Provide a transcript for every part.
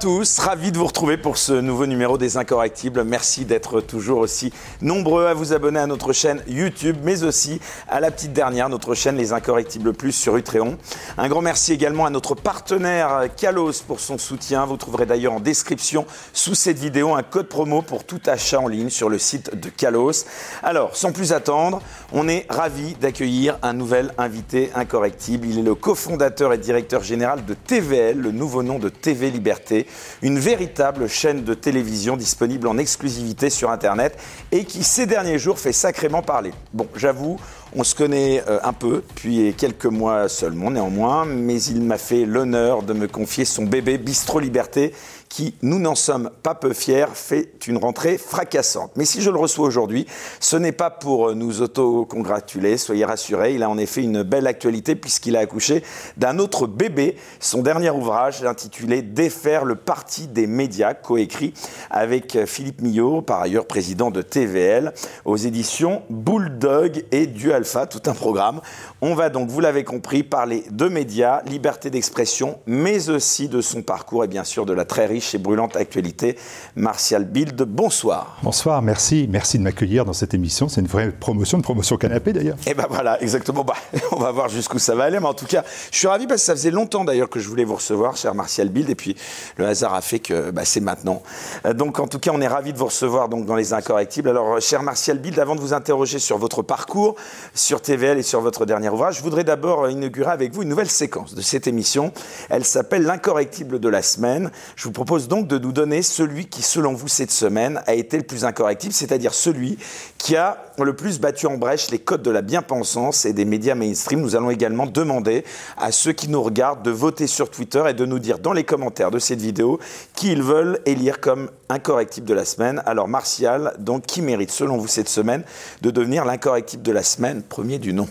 Tous, ravi de vous retrouver pour ce nouveau numéro des Incorrectibles. Merci d'être toujours aussi nombreux à vous abonner à notre chaîne YouTube, mais aussi à la petite dernière, notre chaîne Les Incorrectibles Plus sur Utréon. Un grand merci également à notre partenaire Kalos pour son soutien. Vous trouverez d'ailleurs en description sous cette vidéo un code promo pour tout achat en ligne sur le site de Kalos. Alors, sans plus attendre, on est ravi d'accueillir un nouvel invité incorrectible. Il est le cofondateur et directeur général de TVL, le nouveau nom de TV Liberté une véritable chaîne de télévision disponible en exclusivité sur Internet et qui ces derniers jours fait sacrément parler. Bon, j'avoue, on se connaît euh, un peu, puis quelques mois seulement néanmoins, mais il m'a fait l'honneur de me confier son bébé Bistro Liberté qui, nous n'en sommes pas peu fiers, fait une rentrée fracassante. Mais si je le reçois aujourd'hui, ce n'est pas pour nous auto-congratuler, soyez rassurés, il a en effet une belle actualité puisqu'il a accouché d'un autre bébé. Son dernier ouvrage, intitulé Défaire le parti des médias, coécrit avec Philippe Millot, par ailleurs président de TVL, aux éditions Bulldog et Du Alpha, tout un programme. On va donc, vous l'avez compris, parler de médias, liberté d'expression, mais aussi de son parcours et bien sûr de la très riche chez Brûlante Actualité. Martial Bild, bonsoir. Bonsoir, merci. Merci de m'accueillir dans cette émission. C'est une vraie promotion, une promotion canapé d'ailleurs. Et eh ben voilà, exactement. Bah, on va voir jusqu'où ça va aller. Mais en tout cas, je suis ravi parce que ça faisait longtemps d'ailleurs que je voulais vous recevoir, cher Martial Bild. Et puis le hasard a fait que bah, c'est maintenant. Euh, donc en tout cas, on est ravi de vous recevoir donc, dans Les Incorrectibles. Alors, euh, cher Martial Bild, avant de vous interroger sur votre parcours, sur TVL et sur votre dernier ouvrage, je voudrais d'abord inaugurer avec vous une nouvelle séquence de cette émission. Elle s'appelle L'incorrectible de la semaine. Je vous propose donc de nous donner celui qui, selon vous, cette semaine, a été le plus incorrectible, c'est-à-dire celui qui a le plus battu en brèche les codes de la bien-pensance et des médias mainstream. Nous allons également demander à ceux qui nous regardent de voter sur Twitter et de nous dire dans les commentaires de cette vidéo qui ils veulent élire comme incorrectible de la semaine. Alors, Martial, donc, qui mérite, selon vous, cette semaine, de devenir l'incorrectible de la semaine, premier du nom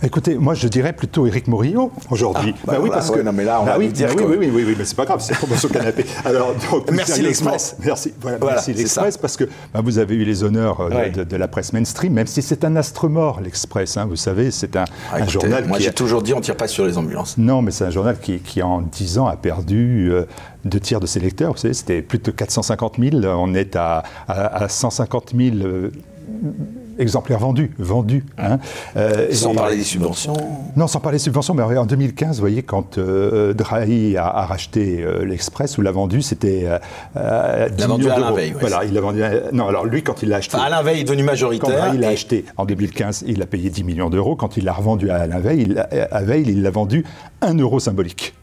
Écoutez, moi je dirais plutôt Éric Morillo aujourd'hui. Ah, bah, bah oui, parce que non, mais là on bah va oui, dire bah oui, oui, oui, oui, mais c'est pas grave, c'est promotion canapé. Alors donc, merci l'Express. Merci, voilà, merci l'Express parce que bah, vous avez eu les honneurs euh, de, la presse mainstream, même si c'est un astre mort l'Express. Hein, vous savez, c'est un, ah, journal. Moi j'ai toujours dit on tire pas sur les ambulances. Non, mais c'est un journal qui, qui en 10 ans a perdu euh, deux tiers de ses lecteurs. Vous savez, c'était plus de 450 000. On est à, à, 150 000 exemplaires vendus, vendus. Hein. Euh, sans parler des subventions Non, sans parler des subventions, mais en 2015, vous voyez, quand euh, Drahi a, racheté euh, l'Express ou l'a vendu, c'était euh, 10 vendu à Alain Veil. Voilà, il l'a vendu. non, alors lui, quand il l'a acheté. Enfin, Alain Veil est devenu majoritaire. Quand il l'a acheté en 2015, il a payé 10 millions d'euros. Quand il l'a revendu à Alain Veil, il, à Veil, il l'a vendu 1 euro symbolique.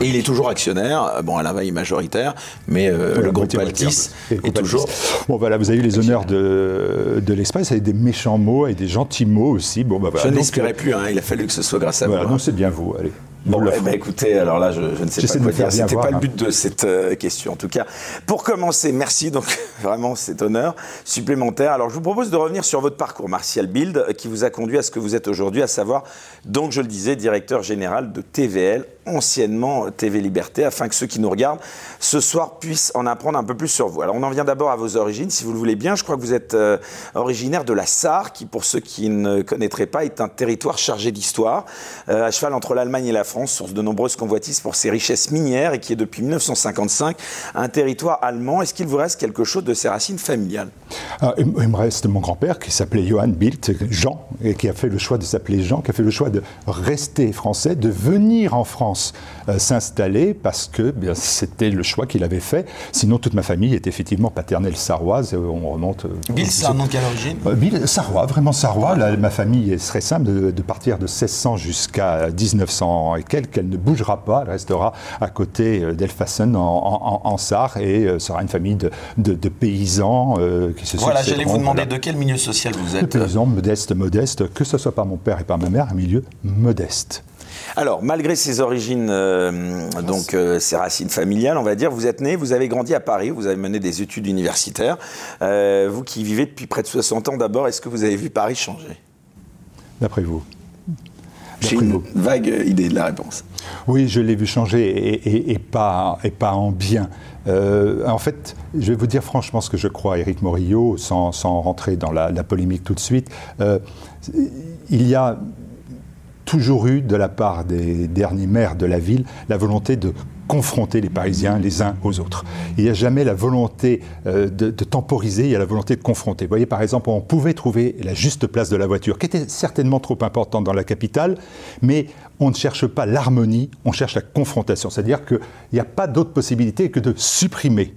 Et il est toujours actionnaire, bon, à la veille majoritaire, mais euh, le groupe Altis est toujours. Bon, voilà, vous avez eu les honneurs de, de l'Express avec des méchants mots et des gentils mots aussi. Bon, bah, je n'espérais plus, hein, il a fallu que ce soit grâce à voilà, vous. Non, c'est bien vous, allez. Bon, eh ben, écoutez, alors là, je, ne sais pas quoi dire. C'était pas le but de cette euh, question, en tout cas. Pour commencer, merci donc vraiment cet honneur supplémentaire. Alors, je vous propose de revenir sur votre parcours, Martial Bild, qui vous a conduit à ce que vous êtes aujourd'hui, à savoir, donc, je le disais, directeur général de TVL, anciennement TV Liberté, afin que ceux qui nous regardent ce soir puissent en apprendre un peu plus sur vous. Alors, on en vient d'abord à vos origines, si vous le voulez bien. Je crois que vous êtes euh, originaire de la Sarre, qui, pour ceux qui ne connaîtraient pas, est un territoire chargé d'histoire, euh, à cheval entre l'Allemagne et la France source de nombreuses convoitises pour ses richesses minières et qui est depuis 1955 un territoire allemand. Est-ce qu'il vous reste quelque chose de ses racines familiales? Ah, Il me reste mon grand-père qui s'appelait Johann Bilt, Jean, et qui a fait le choix de s'appeler Jean, qui a fait le choix de rester français, de venir en France euh, s'installer parce que c'était le choix qu'il avait fait. Sinon, toute ma famille est effectivement paternelle sarroise. On remonte. Euh, Bill, c'est un nom de quelle origine? Euh, Bill, sarrois, vraiment sarrois. ma famille serait simple de, de partir de 1600 jusqu'à 1900 qu'elle ne bougera pas, elle restera à côté euh, d'Elfassen en, en, Sarre et euh, sera une famille de, paysans euh, qui se Voilà, j'allais vous demander de quel milieu social vous êtes. De paysans modestes, modestes, que ce soit par mon père et par ma mère, un milieu modeste. Alors, malgré ses origines, donc ses racines familiales, on va dire, vous êtes né, vous avez grandi à Paris, vous avez mené des études universitaires. vous qui vivez depuis près de 60 ans d'abord, est-ce que vous avez vu Paris changer? D'après vous? J'ai une vague idée de la réponse. Oui, je l'ai vu changer et, pas, et pas en bien. Euh, en fait, je vais vous dire franchement ce que je crois, Éric Morillo, sans, sans rentrer dans la, polémique tout de suite. Euh, il y a toujours eu de la part des derniers maires de la ville la volonté de confronter les Parisiens les uns aux autres. Il n'y a jamais la volonté de, de, temporiser, il y a la volonté de confronter. Vous voyez, par exemple, on pouvait trouver la juste place de la voiture, qui était certainement trop importante dans la capitale, mais on ne cherche pas l'harmonie, on cherche la confrontation. C'est-à-dire qu'il n'y a pas d'autre possibilité que de supprimer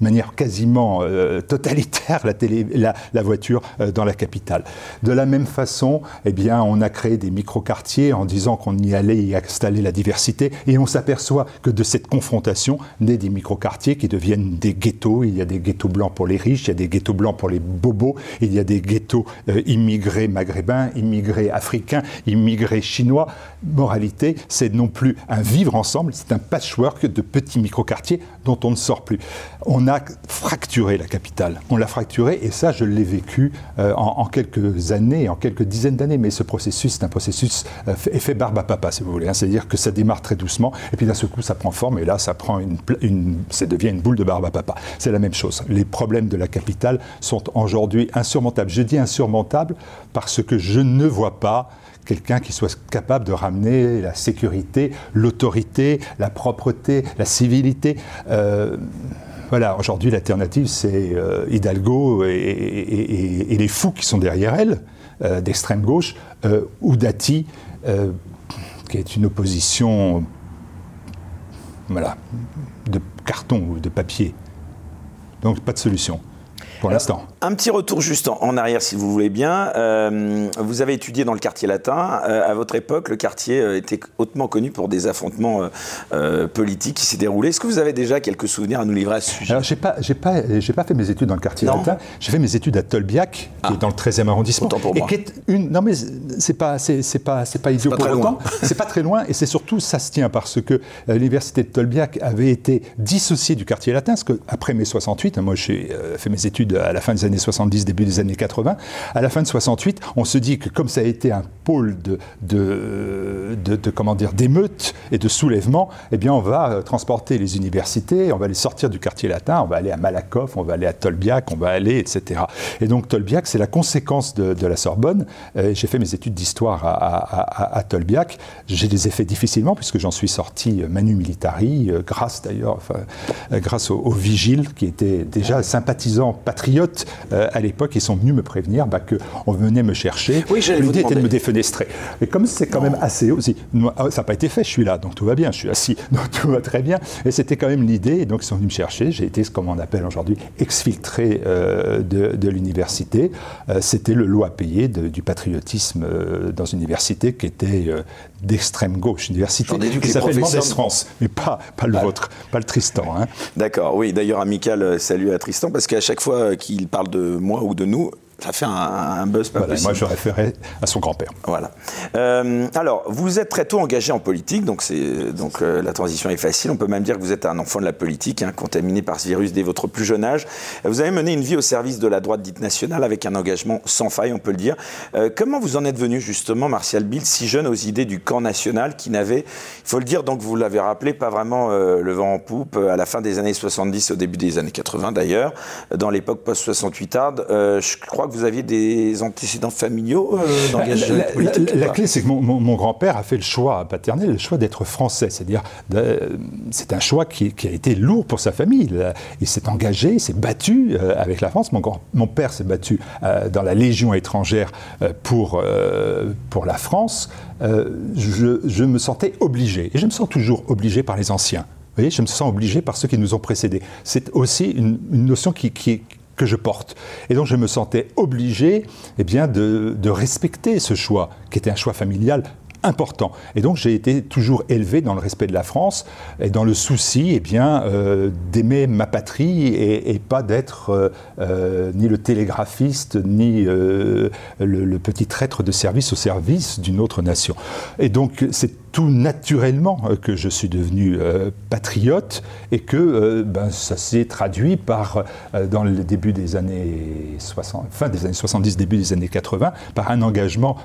manière quasiment euh, totalitaire la, voiture euh, dans la capitale. De la même façon, eh bien, on a créé des micro-quartiers en disant qu'on y allait y installer la diversité, et on s'aperçoit que de cette confrontation naît des micro-quartiers qui deviennent des ghettos. Il y a des ghettos blancs pour les riches, il y a des ghettos blancs pour les bobos, il y a des ghettos euh, immigrés maghrébins, immigrés africains, immigrés chinois. Moralité, c'est non plus un vivre ensemble, c'est un patchwork de petits micro-quartiers dont on ne sort plus. A fracturé la capitale. On l'a fracturé et ça, je l'ai vécu euh, en, quelques années, en quelques dizaines d'années. Mais ce processus, c'est un processus euh, effet barbe à papa, si vous voulez. Hein. C'est-à-dire que ça démarre très doucement et puis d'un seul coup, ça prend forme et là, ça, prend une, une, ça devient une boule de barbe à papa. C'est la même chose. Les problèmes de la capitale sont aujourd'hui insurmontables. Je dis insurmontables parce que je ne vois pas quelqu'un qui soit capable de ramener la sécurité, l'autorité, la propreté, la civilité. Euh, voilà, aujourd'hui, l'alternative, c'est euh, Hidalgo et, les fous qui sont derrière elle, euh, d'extrême gauche, euh, ou Dati, qui est une opposition voilà, de carton ou de papier. Donc, pas de solution pour l'instant. Un petit retour juste en, en, arrière, si vous voulez bien. Euh, vous avez étudié dans le quartier latin. Euh, à votre époque, le quartier euh, était hautement connu pour des affrontements euh, politiques qui s'est déroulés. Est-ce que vous avez déjà quelques souvenirs à nous livrer à ce sujet? Alors, j'ai pas, j'ai pas, j'ai pas fait mes études dans le quartier non. latin. J'ai fait mes études à Tolbiac, ah. qui est dans le 13e arrondissement. Autant pour moi. Et qui est une, non, mais c'est pas, c'est, pas, c'est pas idiot pour autant. C'est pas très loin, et c'est surtout ça se tient parce que l'université de Tolbiac avait été dissociée du quartier latin, parce que après mai 68, moi j'ai fait mes études à la fin des années 70, début des années 80. À la fin de 68, on se dit que comme ça a été un pôle de, de, comment dire, d'émeutes et de soulèvements, eh bien, on va transporter les universités, on va les sortir du quartier latin, on va aller à Malakoff, on va aller à Tolbiac, on va aller, etc. Et donc, Tolbiac, c'est la conséquence de, la Sorbonne. Euh, J'ai fait mes études d'histoire à, Tolbiac. J'ai les fait difficilement, puisque j'en suis sorti manu militari, euh, grâce d'ailleurs, enfin, euh, grâce au, au vigile, qui était déjà sympathisant, patriote euh, à l'époque, ils sont venus me prévenir bah, qu'on venait me chercher. Oui, L'idée était de me défenestrer. Et comme c'est quand non. même assez aussi, ça n'a pas été fait, je suis là, donc tout va bien, je suis assis, donc tout va très bien. Et c'était quand même l'idée, et donc ils sont venus me chercher. J'ai été ce qu'on appelle aujourd'hui exfiltré euh, de, de l'université. Euh, c'était le lot à payer de, du patriotisme dans une université qui était d'extrême gauche, une université qui s'appelle Mendès France, mais pas, pas le vôtre, pas le Tristan. Hein. D'accord, oui, d'ailleurs, amical salut à Tristan, parce qu'à chaque fois qu'il parle de moi ou de nous, ça fait un, un buzz pas voilà, possible. Moi, je référais à son grand-père. Voilà. Euh, alors, vous êtes très tôt engagé en politique, donc, donc euh, la transition est facile. On peut même dire que vous êtes un enfant de la politique, hein, contaminé par ce virus dès votre plus jeune âge. Vous avez mené une vie au service de la droite dite nationale avec un engagement sans faille, on peut le dire. Euh, comment vous en êtes venu justement, Martial Bill, si jeune aux idées du camp national qui n'avait, il faut le dire, donc vous l'avez rappelé, pas vraiment euh, le vent en poupe à la fin des années 70, au début des années 80 d'ailleurs, dans l'époque post-68 hard. je crois que vous aviez des antécédents familiaux euh, d'engagement politique La, la clé, c'est que mon, mon, mon grand-père a fait le choix paternel, le choix d'être français. C'est-à-dire, c'est un choix qui, qui, a été lourd pour sa famille. Il s'est engagé, il s'est battu euh, avec la France. Mon, mon père s'est battu euh, dans la Légion étrangère euh, pour, euh, pour la France. Je, je me sentais obligé, et je me sens toujours obligé par les anciens. Vous voyez, je me sens obligé par ceux qui nous ont précédés. C'est aussi une, une notion qui, qui, que je porte. Et donc je me sentais obligé eh bien, de, de respecter ce choix, qui était un choix familial Et donc j'ai été toujours élevé dans le respect de la France et dans le souci eh bien, euh, d'aimer ma patrie et, pas d'être euh, euh, ni le télégraphiste ni le, petit traître de service au service d'une autre nation. Et donc c'est tout naturellement que je suis devenu patriote et que ben, ça s'est traduit par, dans le début des années 60, fin des années 70, début des années 80, par un engagement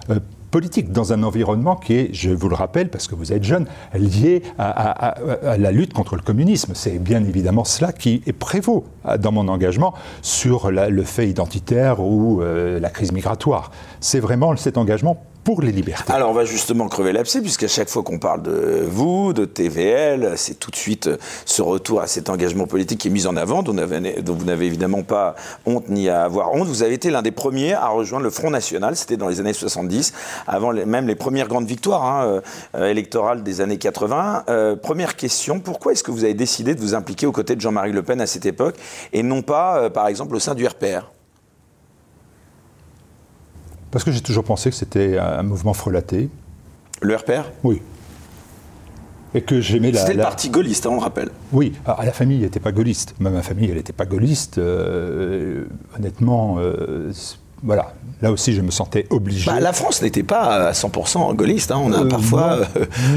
politique dans un environnement qui est, je vous le rappelle, parce que vous êtes jeune, lié à, à, la lutte contre le communisme. C'est bien évidemment cela qui est prévaut dans mon engagement sur le fait identitaire ou euh, la crise migratoire. C'est vraiment cet engagement pour les libertés. Alors on va justement crever l'abcès, puisqu'à chaque fois qu'on parle de vous, de TVL, c'est tout de suite ce retour à cet engagement politique qui est mis en avant, dont, vous n'avez évidemment pas honte ni à avoir honte. Vous avez été l'un des premiers à rejoindre le Front National, c'était dans les années 70, avant même les premières grandes victoires hein, euh, électorales des années 80. Euh, première question, pourquoi est-ce que vous avez décidé de vous impliquer aux côtés de Jean-Marie Le Pen à cette époque, et non pas, euh, par exemple, au sein du RPR parce que j'ai toujours pensé que c'était un mouvement frelaté. Le RPR Oui. Et que j'aimais la. C'était le parti gaulliste, hein, on rappelle. Oui. Alors, la famille n'était pas gaulliste. Même ma famille, elle n'était pas gaulliste. Euh, honnêtement, euh, voilà. Là aussi, je me sentais obligé. Bah, la France n'était pas à 100% gaulliste. Hein. On a euh, parfois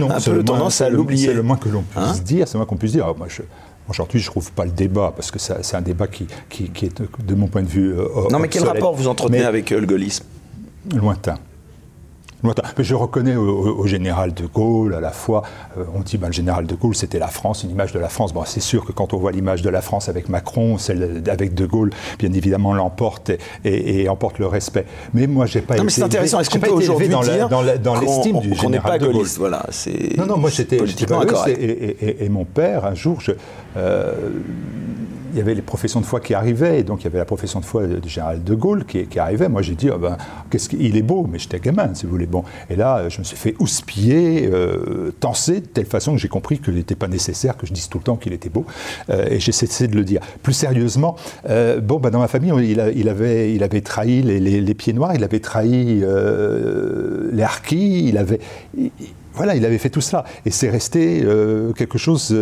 un peu tendance à l'oublier. C'est le moins que l'on puisse hein? dire. C'est le moins qu'on puisse dire. moi, je, Aujourd'hui, je ne trouve pas le débat, parce que c'est un débat qui, qui, est, de mon point de vue. non, mais quel rapport vous entretenez avec le gaullisme? Lointain. Mais je reconnais au, général de Gaulle, à la fois, euh, on dit ben, le général de Gaulle, c'était la France, une image de la France. Bon, c'est sûr que quand on voit l'image de la France avec Macron, celle avec de Gaulle, bien évidemment, l'emporte et, emporte le respect. Mais moi, j'ai pas non, été. mais c'est intéressant. Est-ce qu'on peut aujourd'hui dans dire dans l'estime du général de Gaulle? Voilà, c'est. Non, non, moi j'étais politiquement et, et, mon père, un jour, je. Euh, il y avait les professions de foi qui arrivaient, et donc il y avait la profession de foi du général de Gaulle qui, arrivait. Moi, j'ai dit, oh ben, qu'est-ce qu'il est beau, mais j'étais gamin, si vous voulez. Bon, et là, je me suis fait houspiller, euh, tenser, de telle façon que j'ai compris qu'il n'était pas nécessaire que je dise tout le temps qu'il était beau, euh, et j'ai cessé de le dire. Plus sérieusement, euh, bon, ben, dans ma famille, il, avait, il avait trahi les, pieds noirs, il avait trahi les harkis, il avait. voilà, il avait fait tout ça. Et c'est resté quelque chose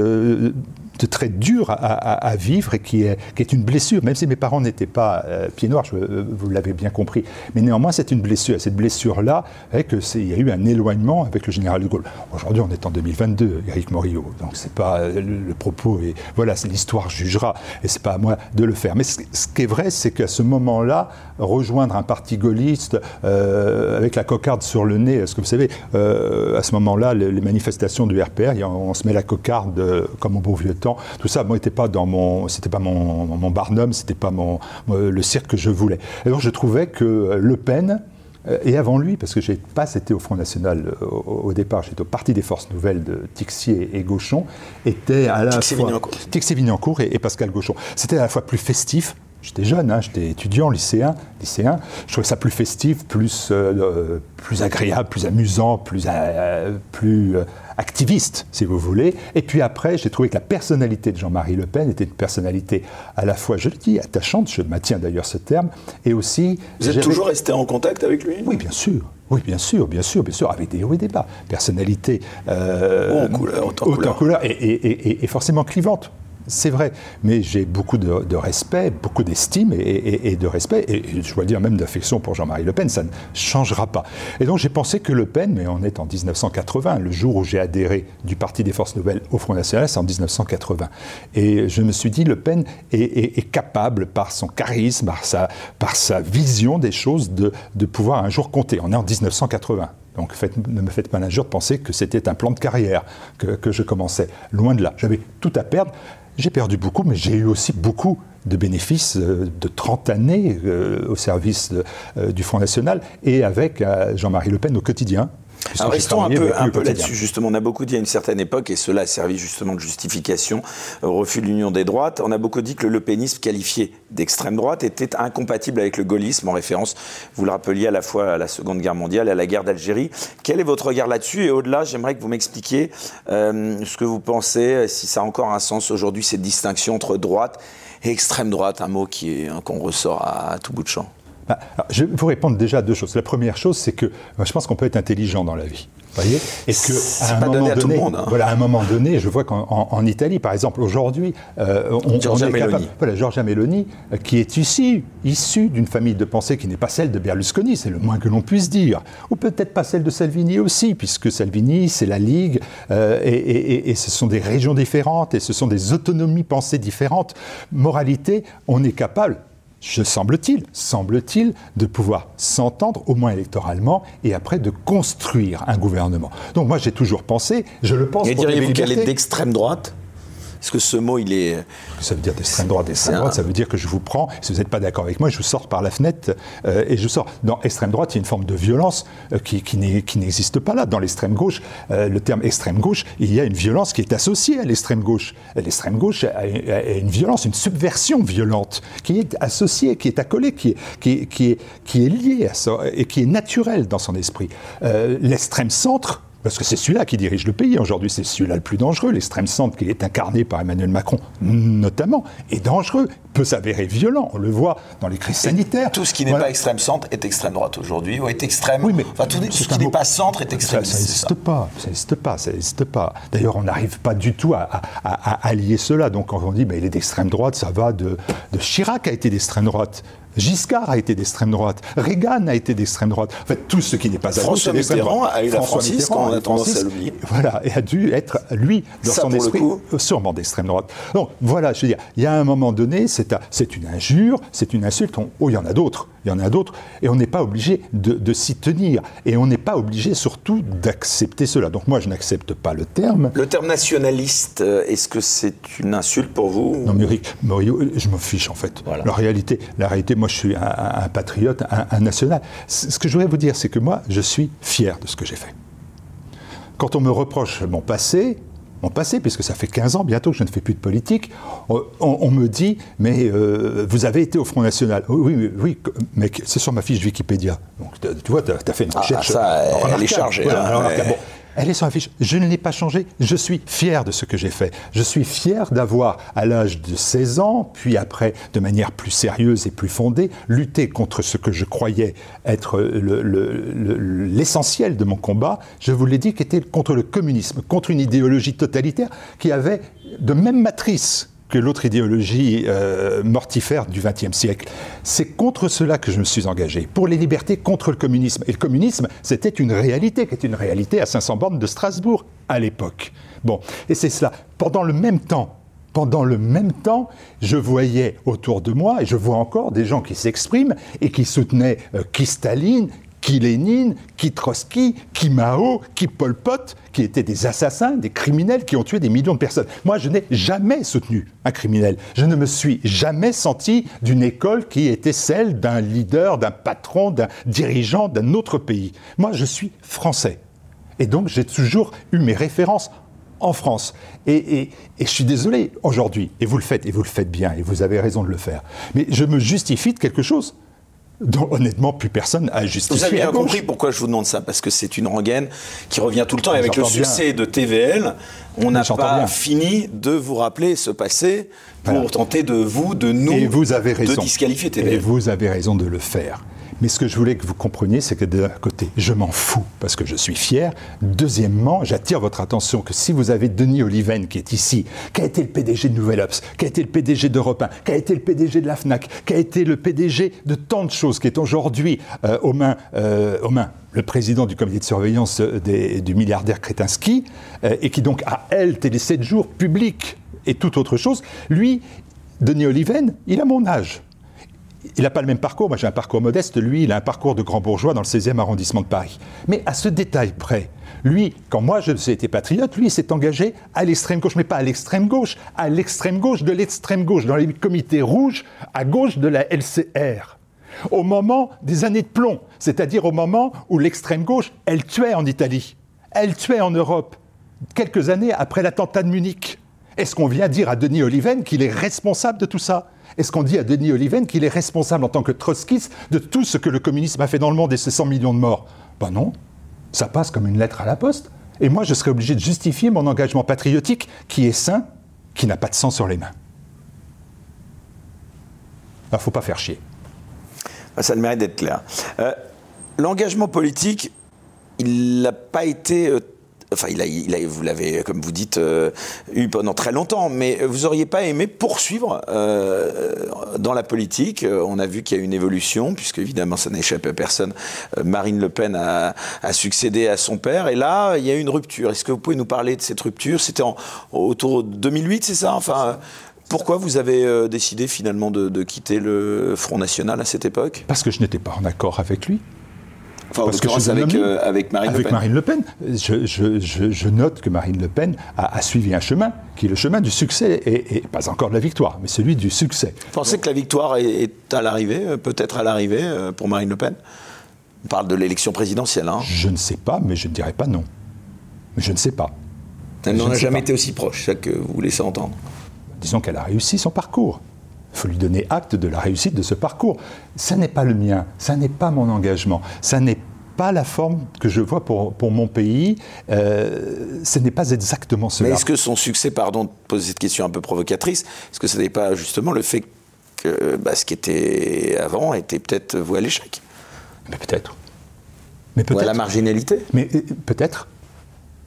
très dur à, vivre et qui est, une blessure, même si mes parents n'étaient pas euh, pieds noirs, euh, vous l'avez bien compris. Mais néanmoins, c'est une blessure. Cette blessure-là, il y a eu un éloignement avec le général de Gaulle. Aujourd'hui, on est en 2022, Eric Morillo, donc c'est pas euh, le, propos et voilà, l'histoire jugera et c'est pas à moi de le faire. Mais ce, qui est vrai, c'est qu'à ce moment-là, rejoindre un parti gaulliste avec la cocarde sur le nez, est-ce que vous savez, à ce moment-là, les, manifestations du RPR, on, se met la cocarde comme au bon vieux temps tout ça, moi, n'était pas dans mon, c'était pas mon, mon Barnum, c'était pas mon, le cirque que je voulais. Et donc, je trouvais que Le Pen, euh, et avant lui, parce que je n'ai pas été au Front National euh, au, départ, j'étais au Parti des Forces Nouvelles de Tixier et, Gauchon, était à la fois Tixier-Vignancourt et, et, Pascal Gauchon. C'était à la fois plus festif, J'étais jeune, hein, j'étais étudiant, lycéen, lycéen. Je trouvais ça plus festif, plus, euh, plus agréable, plus amusant, plus, plus activiste, si vous voulez. Et puis après, j'ai trouvé que la personnalité de Jean-Marie Le Pen était une personnalité à la fois, je le dis, attachante, je maintiens d'ailleurs ce terme, et aussi... Vous êtes toujours resté en contact avec lui? Oui, bien sûr. Oui, bien sûr, bien sûr, bien sûr, avec des hauts et des bas. Personnalité euh, couleur, autant, couleur. et, forcément clivante. C'est vrai, mais j'ai beaucoup de, respect, beaucoup d'estime et, de respect, et, je dois dire même d'affection pour Jean-Marie Le Pen, ça ne changera pas. Et donc j'ai pensé que Le Pen, mais on est en 1980, le jour où j'ai adhéré du Parti des Forces Nouvelles au Front National, c'est en 1980. Et je me suis dit, Le Pen est, capable, par son charisme, par sa, vision des choses, de, pouvoir un jour compter. On est en 1980. Donc ne me faites pas l'injure de penser que c'était un plan de carrière que je commençais. Loin de là. J'avais tout à perdre. J'ai perdu beaucoup, mais j'ai eu aussi beaucoup de bénéfices euh, de 30 années euh, au service euh, du Front National et avec Jean-Marie Le Pen au quotidien, alors restons un peu, un peu là-dessus, justement. On a beaucoup dit à une certaine époque, et cela a servi justement de justification au refus de l'union des droites, on a beaucoup dit que le pénisme qualifié d'extrême droite était incompatible avec le gaullisme, en référence, vous le rappeliez, à la fois à la Seconde Guerre mondiale et à la guerre d'Algérie. Quel est votre regard là-dessus? Et au-delà, j'aimerais que vous m'expliquiez euh, ce que vous pensez, si ça a encore un sens aujourd'hui, cette distinction entre droite et extrême droite, un mot qu'on ressort à tout bout de champ. Bah, je vais vous répondre déjà à deux choses. La première chose, c'est que je pense qu'on peut être intelligent dans la vie. Voyez Et que à un moment donné, hein. voilà, à un moment donné, je vois qu'en Italie, par exemple, aujourd'hui, euh, on, Giorgia est Meloni. voilà, Giorgia Meloni, euh, qui est ici, issue d'une famille de pensée qui n'est pas celle de Berlusconi, c'est le moins que l'on puisse dire, ou peut-être pas celle de Salvini aussi, puisque Salvini, c'est la Ligue, euh, et, et, ce sont des régions différentes, et ce sont des autonomies pensées différentes. Moralité, on est capable, je semble-t-il, semble-t-il, de pouvoir s'entendre, au moins électoralement, et après de construire un gouvernement. Donc moi j'ai toujours pensé, je le pense. Et diriez-vous qu'elle est d'extrême droite? Est-ce que ce mot, il est... Ça veut dire d'extrême droite. D'extrême droite, ça veut dire que je vous prends, si vous n'êtes pas d'accord avec moi, je vous sors par la fenêtre euh, et je sors. Dans extrême droite, il y a une forme de violence euh, qui, qui n'existe pas là. Dans l'extrême gauche, euh, le terme extrême gauche, il y a une violence qui est associée à l'extrême gauche. L'extrême gauche a, une violence, une subversion violente qui est associée, qui est accolée, qui est, qui, qui est, qui est liée à ça et qui est naturelle dans son esprit. l'extrême centre, parce que c'est celui-là qui dirige le pays aujourd'hui, c'est celui-là le plus dangereux. L'extrême centre qui est incarné par Emmanuel Macron, notamment, est dangereux, peut s'avérer violent. On le voit dans les crises sanitaires. Tout ce qui n'est pas extrême centre est extrême droite aujourd'hui, ou est extrême. Oui, mais enfin, tout, ce qui n'est pas centre est extrême. Ça n'existe pas. Ça n'existe pas. Ça n'existe pas. D'ailleurs, on n'arrive pas du tout à, allier cela. Donc, quand on dit, mais il est d'extrême droite, ça va de, de Chirac a été d'extrême droite. Giscard a été d'extrême droite, Reagan a été d'extrême droite. En fait, tout ce qui n'est pas à François Mitterrand a eu la Francis, quand on a tendance à l'oublier. Voilà, et a dû être, lui, dans son esprit, sûrement d'extrême droite. Donc, voilà, je veux dire, il y a un moment donné, c'est une injure, c'est une insulte. oh, il y en a d'autres, il y en a d'autres, et on n'est pas obligé de, de s'y tenir. Et on n'est pas obligé, surtout, d'accepter cela. Donc, moi, je n'accepte pas le terme. Le terme nationaliste, euh, est-ce que c'est une insulte pour vous Non, Muric, je me fiche, en fait. La réalité, la réalité, moi je suis un, patriote, un, national. Ce que je voudrais vous dire, c'est que moi, je suis fier de ce que j'ai fait. Quand on me reproche mon passé, mon passé, puisque ça fait 15 ans bientôt que je ne fais plus de politique, on, me dit, mais euh, vous avez été au Front National. Oui, oui, oui mais c'est sur ma fiche Wikipédia. Donc, tu vois, tu as, fait une ah, recherche. Ah, ça, elle est chargée. Hein, elle est sur la fiche. Je ne l'ai pas changée. Je suis fier de ce que j'ai fait. Je suis fier d'avoir, à l'âge de 16 ans, puis après, de manière plus sérieuse et plus fondée, lutté contre ce que je croyais être l'essentiel de mon combat. Je vous l'ai dit, qui était contre le communisme, contre une idéologie totalitaire qui avait de même matrice que l'autre idéologie euh, mortifère du XXe siècle. C'est contre cela que je me suis engagé, pour les libertés contre le communisme. Et le communisme, c'était une réalité, qui est une réalité à 500 bornes de Strasbourg à l'époque. Bon, et c'est cela. Pendant le même temps, pendant le même temps, je voyais autour de moi, et je vois encore des gens qui s'expriment et qui soutenaient euh, qui Staline, qui Lénine, qui Trotsky, qui Mao, qui Pol Pot, qui étaient des assassins, des criminels qui ont tué des millions de personnes. Moi, je n'ai jamais soutenu un criminel. Je ne me suis jamais senti d'une école qui était celle d'un leader, d'un patron, d'un dirigeant d'un autre pays. Moi, je suis français. Et donc, j'ai toujours eu mes références en France. Et, et, je suis désolé aujourd'hui, et vous le faites, et vous le faites bien, et vous avez raison de le faire. Mais je me justifie de quelque chose dont honnêtement plus personne a justifié. Vous avez bien compris pourquoi je vous demande ça, parce que c'est une rengaine qui revient tout le temps. Et avec le succès de TVL, on n'a pas fini de vous rappeler ce passé pour tenter de vous, de nous, de disqualifier TVL. Et vous avez raison de le faire. Mais ce que je voulais que vous compreniez, c'est que d'un côté, je m'en fous parce que je suis fier. Deuxièmement, j'attire votre attention que si vous avez Denis Oliven qui est ici, qui a été le PDG de Nouvelle Ops, qui a été le PDG d'Europe 1, qui a été le PDG de la FNAC, qui a été le PDG de tant de choses, qui est aujourd'hui euh, aux, mains, euh, aux le président du comité de surveillance euh, du milliardaire Kretinsky, et qui donc a, elle, télé 7 jours public et toute autre chose, lui, Denis Oliven, il a mon âge il n'a pas le même parcours. Moi, j'ai un parcours modeste. Lui, il a un parcours de grand bourgeois dans le 16e arrondissement de Paris. Mais à ce détail près, lui, quand moi je été patriote, lui, s'est engagé à l'extrême gauche, mais pas à l'extrême gauche, à l'extrême gauche de l'extrême gauche, dans les comités rouges, à gauche de la LCR. Au moment des années de plomb, c'est-à-dire au moment où l'extrême gauche, elle tuait en Italie, elle tuait en Europe, quelques années après l'attentat de Munich. Est-ce qu'on vient dire à Denis Oliven qu'il est responsable de tout ça? Est-ce qu'on dit à Denis Oliven qu'il est responsable en tant que trotskiste de tout ce que le communisme a fait dans le monde et ses 100 millions de morts? Ben non, ça passe comme une lettre à la poste. Et moi, je serais obligé de justifier mon engagement patriotique qui est sain, qui n'a pas de sang sur les mains. Il ne faut pas faire chier. Ah, ça le mérite d'être clair. Euh, l'engagement politique, il n'a pas été euh, Enfin, il a, vous l'avez, comme vous dites, euh, eu pendant très longtemps, mais vous auriez pas aimé poursuivre euh, dans la politique On a vu qu'il y a une évolution, puisque évidemment, ça n'échappe à personne. Euh, Marine Le Pen a, succédé à son père, et là, il y a une rupture. Est-ce que vous pouvez nous parler de cette rupture? C'était autour de 2008, c'est ça? Enfin. Pourquoi vous avez décidé finalement de, de quitter le Front National à cette époque? Parce que je n'étais pas en accord avec lui. Enfin, Parce que je avec, euh, avec Marine avec Le Pen. Marine Le Pen. Je, note que Marine Le Pen a, suivi un chemin qui est le chemin du succès, et, pas encore de la victoire, mais celui du succès. Vous pensez que la victoire est, à l'arrivée, euh, peut-être à l'arrivée euh, pour Marine Le Pen? On parle de l'élection présidentielle. Hein. Je ne sais pas, mais je ne dirais pas non. Mais je ne sais pas. Elle n'en a jamais été aussi proche, ça que vous laissez entendre. Disons qu'elle a réussi son parcours. Il faut lui donner acte de la réussite de ce parcours. Ça n'est pas le mien, ça n'est pas mon engagement, ça n'est pas la forme que je vois pour, pour mon pays. Euh, ce n'est pas exactement cela. Mais est-ce que son succès, pardon de poser cette question un peu provocatrice, est-ce que ce n'est pas justement le fait que bah, ce qui était avant était peut-être voué à l'échec? Mais peut-être. Mais peut-être. Ou à la marginalité? Mais euh, peut-être.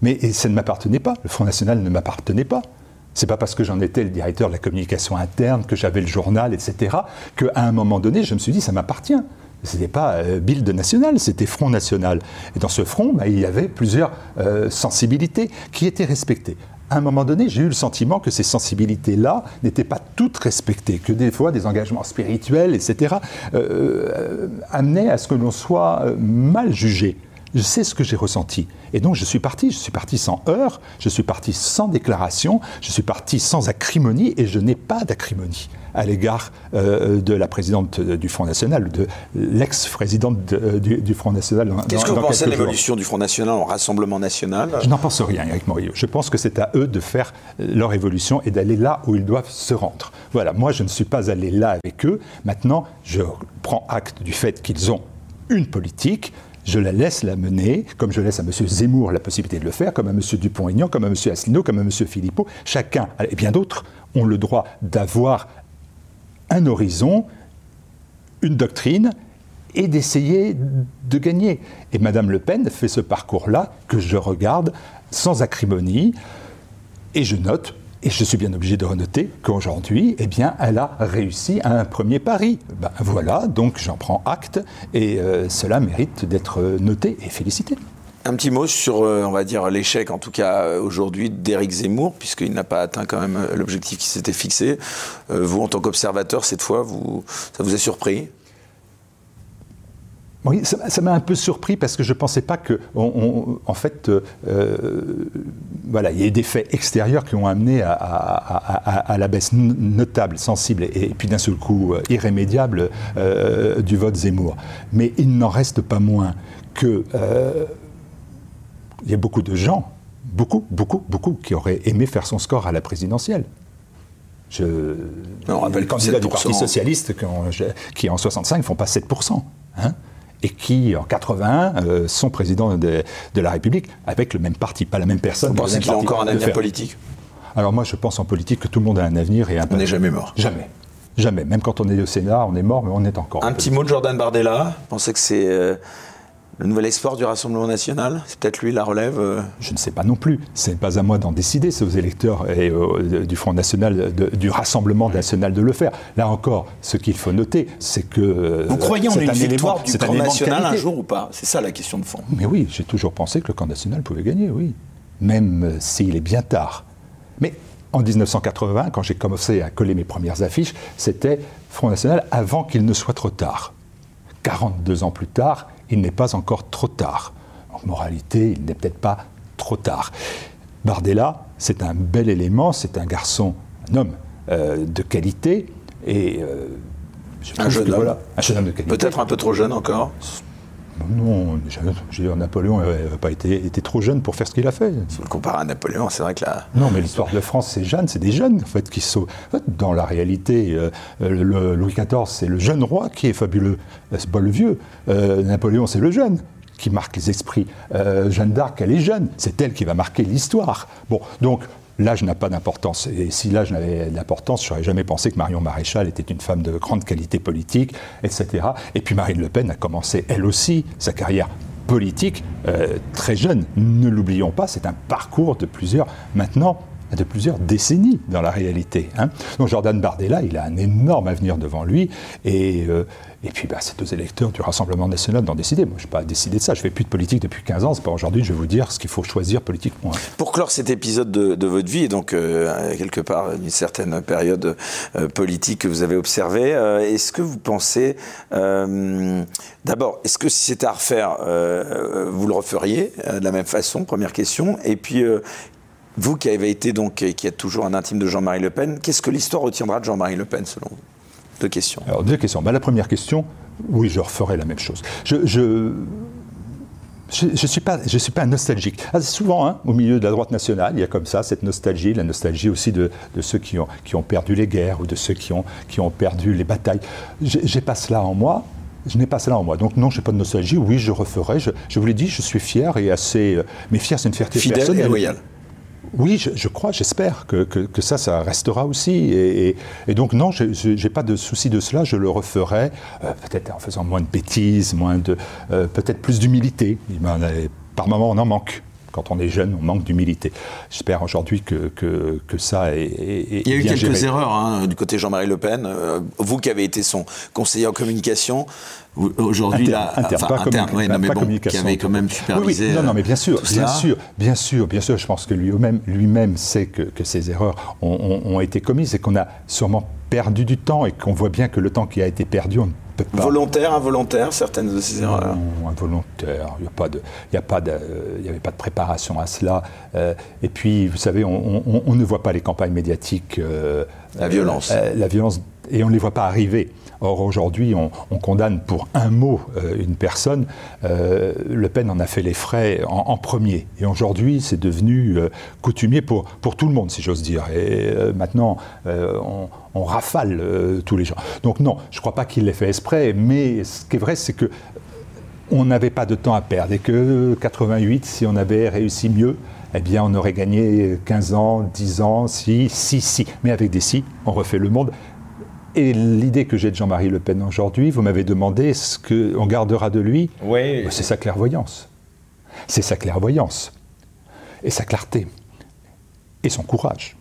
Mais ça ne m'appartenait pas. Le Front National ne m'appartenait pas. C'est pas parce que j'en étais le directeur de la communication interne, que j'avais le journal, etc., qu'à un moment donné, je me suis dit, ça m'appartient. Ce n'était pas euh, Bild National, c'était Front National. Et dans ce front, bah, il y avait plusieurs euh, sensibilités qui étaient respectées. À un moment donné, j'ai eu le sentiment que ces sensibilités-là n'étaient pas toutes respectées, que des fois des engagements spirituels, etc., euh, amenaient à ce que l'on soit mal jugé je sais ce que j'ai ressenti. Et donc je suis parti, je suis parti sans heurts, je suis parti sans déclaration, je suis parti sans acrimonie et je n'ai pas d'acrimonie à l'égard euh, de la présidente du Front National, de l'ex-présidente euh, du, Front National. Qu'est-ce que vous pensez de l'évolution du Front National en Rassemblement National? Je n'en pense rien, Eric Morillo. Je pense que c'est à eux de faire leur évolution et d'aller là où ils doivent se rendre. Voilà, moi je ne suis pas allé là avec eux. Maintenant, je prends acte du fait qu'ils ont une politique, je la laisse la mener, comme je laisse à M. Zemmour la possibilité de le faire, comme à M. Dupont-Aignan, comme à M. Asselineau, comme à M. Philippot. Chacun, et bien d'autres, ont le droit d'avoir un horizon, une doctrine, et d'essayer de gagner. Et Mme Le Pen fait ce parcours-là que je regarde sans acrimonie, et je note et je suis bien obligé de renoter qu'aujourd'hui, eh elle a réussi un premier pari. Ben, voilà, donc j'en prends acte et euh, cela mérite d'être noté et félicité. Un petit mot sur, euh, on va dire, l'échec, en tout cas euh, aujourd'hui, d'Éric Zemmour, puisqu'il n'a pas atteint quand même l'objectif qui s'était fixé. vous, en tant qu'observateur, cette fois, ça vous a surpris? Oui, ça m'a un peu surpris parce que je ne pensais pas que, en fait, euh, voilà, il y ait des faits extérieurs qui ont amené à, la baisse notable, sensible et, puis d'un seul coup euh, irrémédiable euh, du vote Zemmour. Mais il n'en reste pas moins que il y a beaucoup de gens, beaucoup, beaucoup, beaucoup, qui auraient aimé faire son score à la présidentielle. Je, on rappelle les candidats du Parti socialiste qui en, qui en 65 font pas 7%. Hein et qui, en 81, euh, sont présidents de, la République avec le même parti, pas la même personne. Vous pensez qu'il a encore un avenir politique? Alors moi, je pense en politique que tout le monde a un avenir et un. On n'est jamais mort. Jamais. Jamais. Même quand on est au Sénat, on est mort, mais on est encore. Un petit mot de Jordan Bardella? Vous pensez que c'est euh, le nouvel espoir du Rassemblement national C'est peut-être lui la relève euh Je ne sais pas non plus. Ce n'est pas à moi d'en décider, c'est aux électeurs et du Front National, du Rassemblement national de le faire. Là encore, ce qu'il faut noter, c'est que. Euh, Vous croyez en une victoire du Front National un jour ou pas? C'est ça la question de fond. Mais oui, j'ai toujours pensé que le camp national pouvait gagner, oui. Même euh, s'il est bien tard. Mais en 1980, quand j'ai commencé à coller mes premières affiches, c'était Front National avant qu'il ne soit trop tard. 42 ans plus tard, il n'est pas encore trop tard. En moralité, il n'est peut-être pas trop tard. Bardella, c'est un bel élément, c'est un garçon, un homme euh, de qualité, et euh, un, jeune homme. un jeune homme de qualité. Peut-être un peu trop jeune encore non, Napoléon n'a pas été, trop jeune pour faire ce qu'il a fait. Si vous le comparez à Napoléon, c'est vrai que là. Non, mais l'histoire de France, c'est jeune, c'est des jeunes en fait qui sont. dans la réalité, euh, le, Louis XIV, c'est le jeune roi qui est fabuleux. Euh, c'est pas le vieux. Euh, Napoléon, c'est le jeune qui marque les esprits. Jeanne d'Arc, elle est jeune. C'est elle qui va marquer l'histoire. Bon, donc L'âge n'a pas d'importance. Et si l'âge n'avait d'importance, je n'aurais jamais pensé que Marion Maréchal était une femme de grande qualité politique, etc. Et puis Marine Le Pen a commencé, elle aussi, sa carrière politique euh, très jeune. Ne l'oublions pas, c'est un parcours de plusieurs, maintenant, de plusieurs décennies dans la réalité. Hein. Donc Jordan Bardella, il a un énorme avenir devant lui. Et, euh, et puis bah, ces deux électeurs du Rassemblement national d'en décider. Moi, je n'ai pas décidé de ça. Je fais plus de politique depuis 15 ans. C'est pas aujourd'hui que je vais vous dire ce qu'il faut choisir politiquement. Pour clore cet épisode de, votre vie, et donc euh, quelque part une certaine période euh, politique que vous avez observée, est-ce que vous pensez, d'abord, est-ce que si c'était à refaire, vous le referiez de la même façon? Première question. Et puis, vous qui avez été donc, qui êtes toujours un intime de Jean-Marie Le Pen, qu'est-ce que l'histoire retiendra de Jean-Marie Le Pen selon vous? Deux questions. Alors deux questions. Bah, la première question, oui, je referai la même chose. Je, je je ne suis, pas, je suis pas nostalgique. Ah, souvent, hein, au milieu de la droite nationale, il y a comme ça cette nostalgie, la nostalgie aussi de, de ceux qui ont, qui ont, perdu les guerres ou de ceux qui ont, qui ont perdu les batailles. J'ai pas cela en moi. Je n'ai pas cela en moi. Donc non, je n'ai pas de nostalgie. Oui, je referai. Je, je, vous l'ai dit, je suis fier et assez... Euh, mais fier, c'est une fierté Fidèle personnelle. et loyal. Oui, je, crois, j'espère que, que, ça, ça restera aussi. Et, donc, non, je n'ai pas de souci de cela, je le referai, euh, peut-être en faisant moins de bêtises, moins de, euh, peut-être plus d'humilité. Par moments, on en manque. Quand on est jeune, on manque d'humilité. J'espère aujourd'hui que, que, ça est, est, Il y a eu quelques erreurs hein, du côté Jean-Marie Le Pen. Euh, vous qui avez été son conseiller en communication, Aujourd'hui, là, interne, enfin, interne, ouais, non, mais bon, qui avait quand même supervisé. Oui, oui. Non, non, mais bien sûr, bien sûr, bien sûr, bien sûr. Je pense que lui-même, lui-même sait que, que, ces erreurs ont, ont, été commises et qu'on a sûrement perdu du temps et qu'on voit bien que le temps qui a été perdu, on ne pas. Volontaire, involontaire, certaines de ces erreurs. Non, involontaire. Il n'y a pas de, il y a pas de, il y avait pas de préparation à cela. Euh, et puis, vous savez, on, on, on, ne voit pas les campagnes médiatiques. Euh, la violence. Euh, la violence, et on ne les voit pas arriver. Or, aujourd'hui, on, condamne pour un mot euh, une personne. Euh, le Pen en a fait les frais en, premier. Et aujourd'hui, c'est devenu euh, coutumier pour, pour tout le monde, si j'ose dire. Et maintenant, on, rafale tous les gens. Donc non, je ne crois pas qu'il l'ait fait exprès, mais ce qui est vrai, c'est que on n'avait pas de temps à perdre et que 88, si on avait réussi mieux, eh bien, on aurait gagné 15 ans, 10 ans, si, si, si. Mais avec des si, on refait le monde. Et l'idée que j'ai de Jean-Marie Le Pen aujourd'hui, vous m'avez demandé ce qu'on gardera de lui. Oui. C'est sa clairvoyance. C'est sa clairvoyance. Et sa clarté. Et son courage.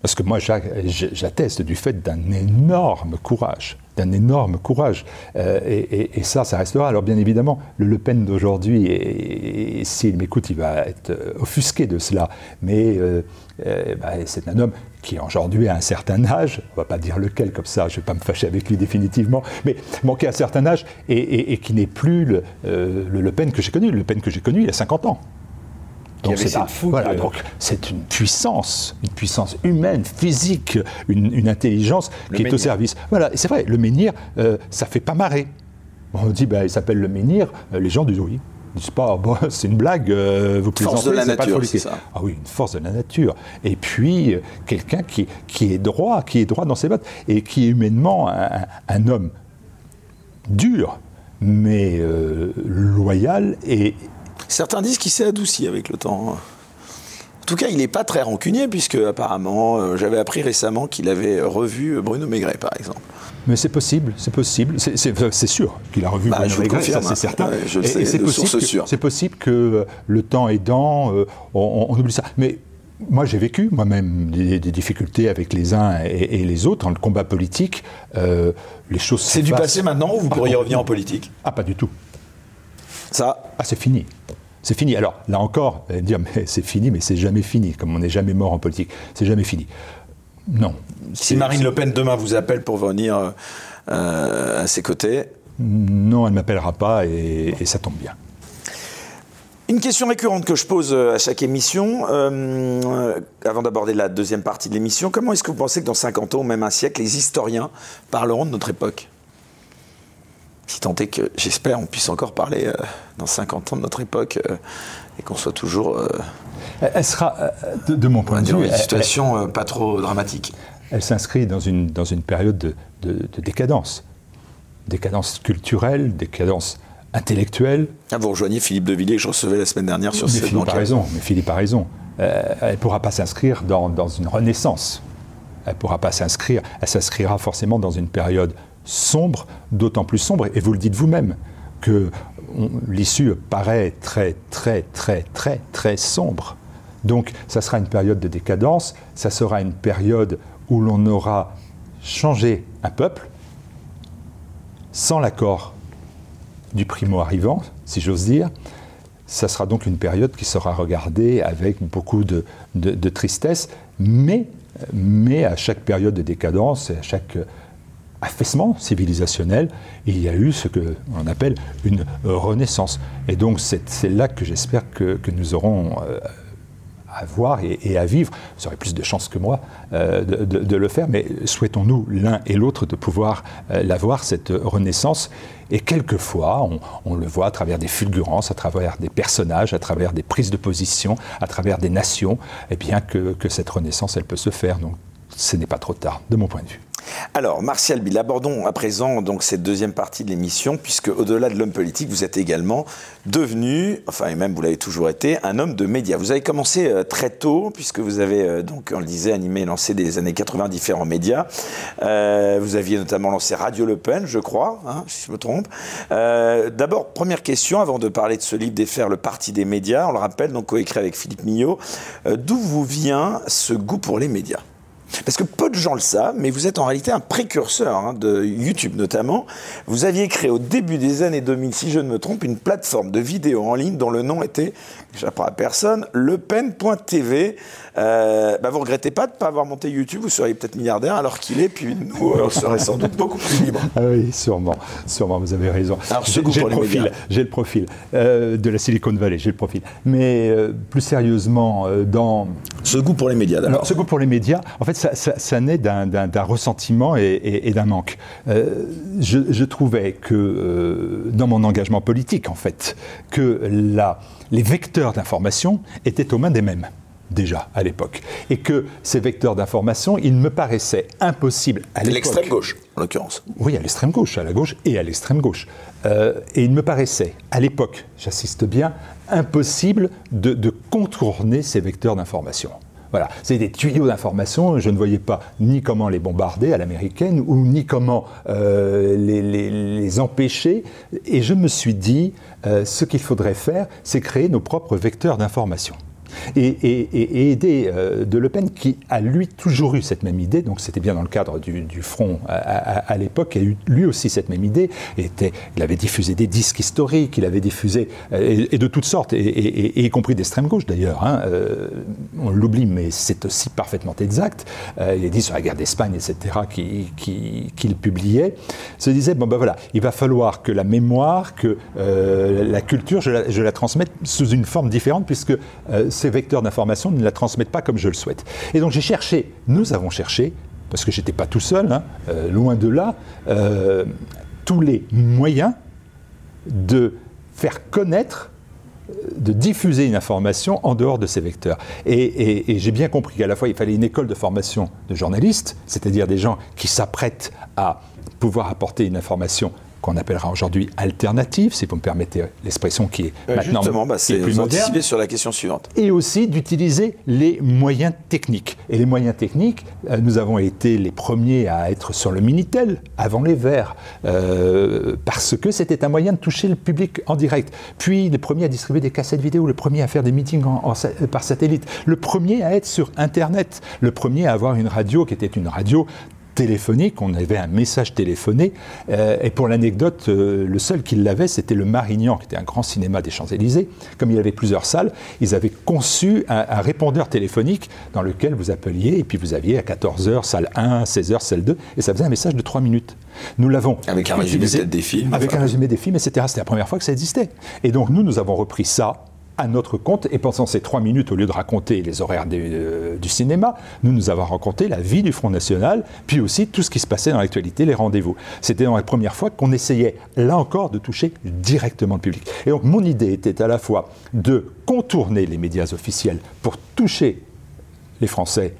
Parce que moi, j'atteste du fait d'un énorme courage, d'un énorme courage. Euh, et, ça, ça restera. Alors bien évidemment, le Le Pen d'aujourd'hui, s'il m'écoute, il va être offusqué de cela. Mais euh, euh, bah, c'est un homme qui aujourd'hui a un certain âge, on va pas dire lequel comme ça, je ne vais pas me fâcher avec lui définitivement, mais qui a un certain âge et, qui n'est plus le, le, Pen que j'ai connu. Le Pen que j'ai connu il y a 50 ans. Donc c'est voilà, donc c'est une puissance, une puissance humaine, physique, une, intelligence qui est au service. Voilà, c'est vrai, le menhir, euh, ça fait pas marrer. On dit, ben, il s'appelle le menhir, euh, les gens disent oui. Ils disent pas, bon, c'est une blague, euh, vous plaisantez, force de la nature, c'est ça. Ah oui, une force de la nature. Et puis, quelqu'un qui, qui est droit, qui est droit dans ses bottes, et qui est humainement un, homme dur, mais loyal et, Certains disent qu'il s'est adouci avec le temps. En tout cas, il n'est pas très rancunier, puisque apparemment, euh, j'avais appris récemment qu'il avait revu Bruno Maigret, par exemple. Mais c'est possible, c'est possible, c'est sûr qu'il a revu bah, Bruno Maigret, ça c'est certain. je le sais, c'est possible, que, possible que euh, le temps aidant, euh, on, on, oublie ça. Mais moi, j'ai vécu moi-même des, difficultés avec les uns et, les autres dans le combat politique. les choses. C'est du passé maintenant ou vous pourriez revenir en politique? Ah, pas du tout. Ça? Ah, c'est fini. C'est fini. Alors, là encore, vous allez me dire, mais c'est fini, mais c'est jamais fini, comme on n'est jamais mort en politique. C'est jamais fini. Non. Si Marine Le Pen demain vous appelle pour venir euh, à ses côtés Non, elle ne m'appellera pas et, ça tombe bien. Une question récurrente que je pose euh, à chaque émission, euh, avant d'aborder la deuxième partie de l'émission, comment est-ce que vous pensez que dans 50 ans ou même un siècle, les historiens parleront de notre époque? Si tant est que, j'espère, on puisse encore parler euh, dans 50 ans de notre époque euh, et qu'on soit toujours. Euh, elle sera, de, mon point de vue. Une situation pas trop dramatique. Elle s'inscrit dans une, dans une période de, de, décadence. Décadence culturelle, décadence intellectuelle. Ah, vous rejoignez Philippe de Villiers que je recevais la semaine dernière sur mais cette Philippe a raison, mais Philippe a raison. elle ne pourra pas s'inscrire dans, dans une renaissance. Elle ne pourra pas s'inscrire. Elle s'inscrira forcément dans une période sombre, d'autant plus sombre, et vous le dites vous-même, que l'issue paraît très, très, très, très, très sombre. Donc ça sera une période de décadence, ça sera une période où l'on aura changé un peuple sans l'accord du primo arrivant, si j'ose dire. Ça sera donc une période qui sera regardée avec beaucoup de, tristesse, mais, mais à chaque période de décadence et à chaque affaissement civilisationnel, il y a eu ce qu'on appelle une renaissance. Et donc c'est là que j'espère que, nous aurons euh, à voir et, à vivre. Vous aurez plus de chances que moi euh, de, le faire, mais souhaitons-nous l'un et l'autre de pouvoir euh, l'avoir, cette renaissance. Et quelquefois, on, on, le voit à travers des fulgurances, à travers des personnages, à travers des prises de position, à travers des nations, et eh bien que, que cette renaissance, elle peut se faire. Ce n'est pas trop tard, de mon point de vue. Alors, Martial Bill, abordons à présent donc cette deuxième partie de l'émission, puisque au-delà de l'homme politique, vous êtes également devenu, enfin et même vous l'avez toujours été, un homme de médias. Vous avez commencé euh, très tôt, puisque vous avez euh, donc, on le disait, animé et lancé des années 80 différents médias. Euh, vous aviez notamment lancé Radio Le Pen, je crois, hein, si je me trompe. D'abord, première question, avant de parler de ce livre Défaire le parti des médias, on le rappelle, donc coécrit avec Philippe Millot. D'où vous vient ce goût pour les médias? Parce que peu de gens le savent, mais vous êtes en réalité un précurseur hein, de YouTube notamment. Vous aviez créé au début des années 2000, si je ne me trompe, une plateforme de vidéos en ligne dont le nom était, j'apprends à personne, lepen.tv. Euh, bah vous regrettez pas de ne pas avoir monté YouTube, vous seriez peut-être milliardaire alors qu'il est, puis nous, on serait sans doute beaucoup plus libre. Ah oui, sûrement, sûrement, vous avez raison. J'ai le, profil, j'ai le profil euh, de la Silicon Valley, j'ai le profil. Mais euh, plus sérieusement, euh, dans... Ce goût pour les médias, d'abord. Ce goût pour les médias, en fait, ça, naît d'un ressentiment et, d'un manque. Je, je, trouvais que, dans mon engagement politique, en fait, que la, les vecteurs d'information étaient aux mains des mêmes déjà à l'époque. Et que ces vecteurs d'information, il me paraissait impossible à l'époque. L'extrême gauche, en l'occurrence. Oui, à l'extrême gauche, à la gauche et à l'extrême gauche. Euh, et il me paraissait, à l'époque, j'assiste bien, impossible de, contourner ces vecteurs d'information. Voilà, c'est des tuyaux d'information. Je ne voyais pas ni comment les bombarder à l'américaine ou ni comment euh, les, empêcher. Et je me suis dit, euh, ce qu'il faudrait faire, c'est créer nos propres vecteurs d'information et, aider euh, De Le Pen, qui a lui toujours eu cette même idée, donc c'était bien dans le cadre du, Front à, l'époque, a eu lui aussi cette même idée, était, il avait diffusé des disques historiques, il avait diffusé, euh, et, de toutes sortes, et, y compris d'extrême gauche d'ailleurs, hein, euh, on l'oublie, mais c'est aussi parfaitement exact, il a dit sur la guerre d'Espagne, etc., qu'il publiait, se disait, bon ben voilà, il va falloir que la mémoire, que la culture, je la, transmette sous une forme différente, puisque ces vecteurs d'information ne la transmettent pas comme je le souhaite. Et donc j'ai cherché, nous avons cherché, parce que j'étais pas tout seul, hein, euh, loin de là, euh, tous les moyens de faire connaître de diffuser une information en dehors de ces vecteurs. Et, et j'ai bien compris qu'à la fois, il fallait une école de formation de journalistes, c'est-à-dire des gens qui s'apprêtent à pouvoir apporter une information qu'on appellera aujourd'hui alternative, si vous me permettez l'expression qui est euh, maintenant Justement, bah, plus moderne. sur la question suivante. Et aussi d'utiliser les moyens techniques. Et les moyens techniques, euh, nous avons été les premiers à être sur le Minitel, avant les Verts, euh, parce que c'était un moyen de toucher le public en direct. Puis les premiers à distribuer des cassettes vidéo, le premier à faire des meetings par satellite, le premier à être sur Internet, le premier à avoir une radio qui était une radio téléphonique, on avait un message téléphoné. Euh, et pour l'anecdote, euh, le seul qui l'avait, c'était le Marignan, qui était un grand cinéma des Champs-Élysées. Comme il avait plusieurs salles, ils avaient conçu un, répondeur téléphonique dans lequel vous appeliez, et puis vous aviez à 14h, salle 1, 16h, salle 2, et ça faisait un message de 3 minutes. Nous l'avons. Avec un résumé des films. Avec un résumé des films, etc. C'était la première fois que ça existait. Et donc nous, nous avons repris ça à notre compte, et pendant ces trois minutes, au lieu de raconter les horaires euh, du cinéma, nous nous avons raconté la vie du Front National, puis aussi tout ce qui se passait dans l'actualité, les rendez-vous. C'était dans la première fois qu'on essayait, là encore, de toucher directement le public. Et donc mon idée était à la fois de contourner les médias officiels pour toucher les Français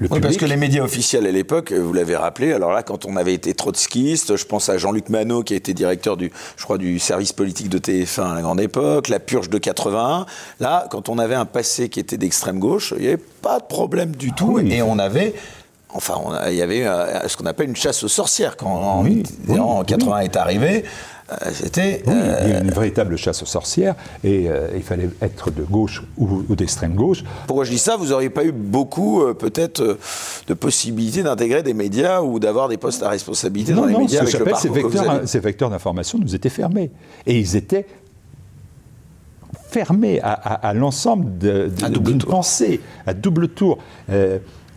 oui, parce que les médias officiels à l'époque, vous l'avez rappelé, alors là, quand on avait été trotskiste, je pense à Jean-Luc Manot, qui a été directeur du, je crois, du service politique de TF1 à la grande époque, la purge de 81. Là, quand on avait un passé qui était d'extrême gauche, il n'y avait pas de problème du tout. Et on avait Enfin, il y avait euh, ce qu'on appelle une chasse aux sorcières quand en, 80 est arrivé. C'était. Oui, il y a une véritable chasse aux sorcières et il fallait être de gauche ou, d'extrême gauche. Pourquoi je dis ça? Vous n'auriez pas eu beaucoup, peut-être, de possibilités d'intégrer des médias ou d'avoir des postes à responsabilité dans les médias avec le ces vecteurs, ces vecteurs d'information nous étaient fermés. Et ils étaient fermés à, l'ensemble d'une pensée, à double tour.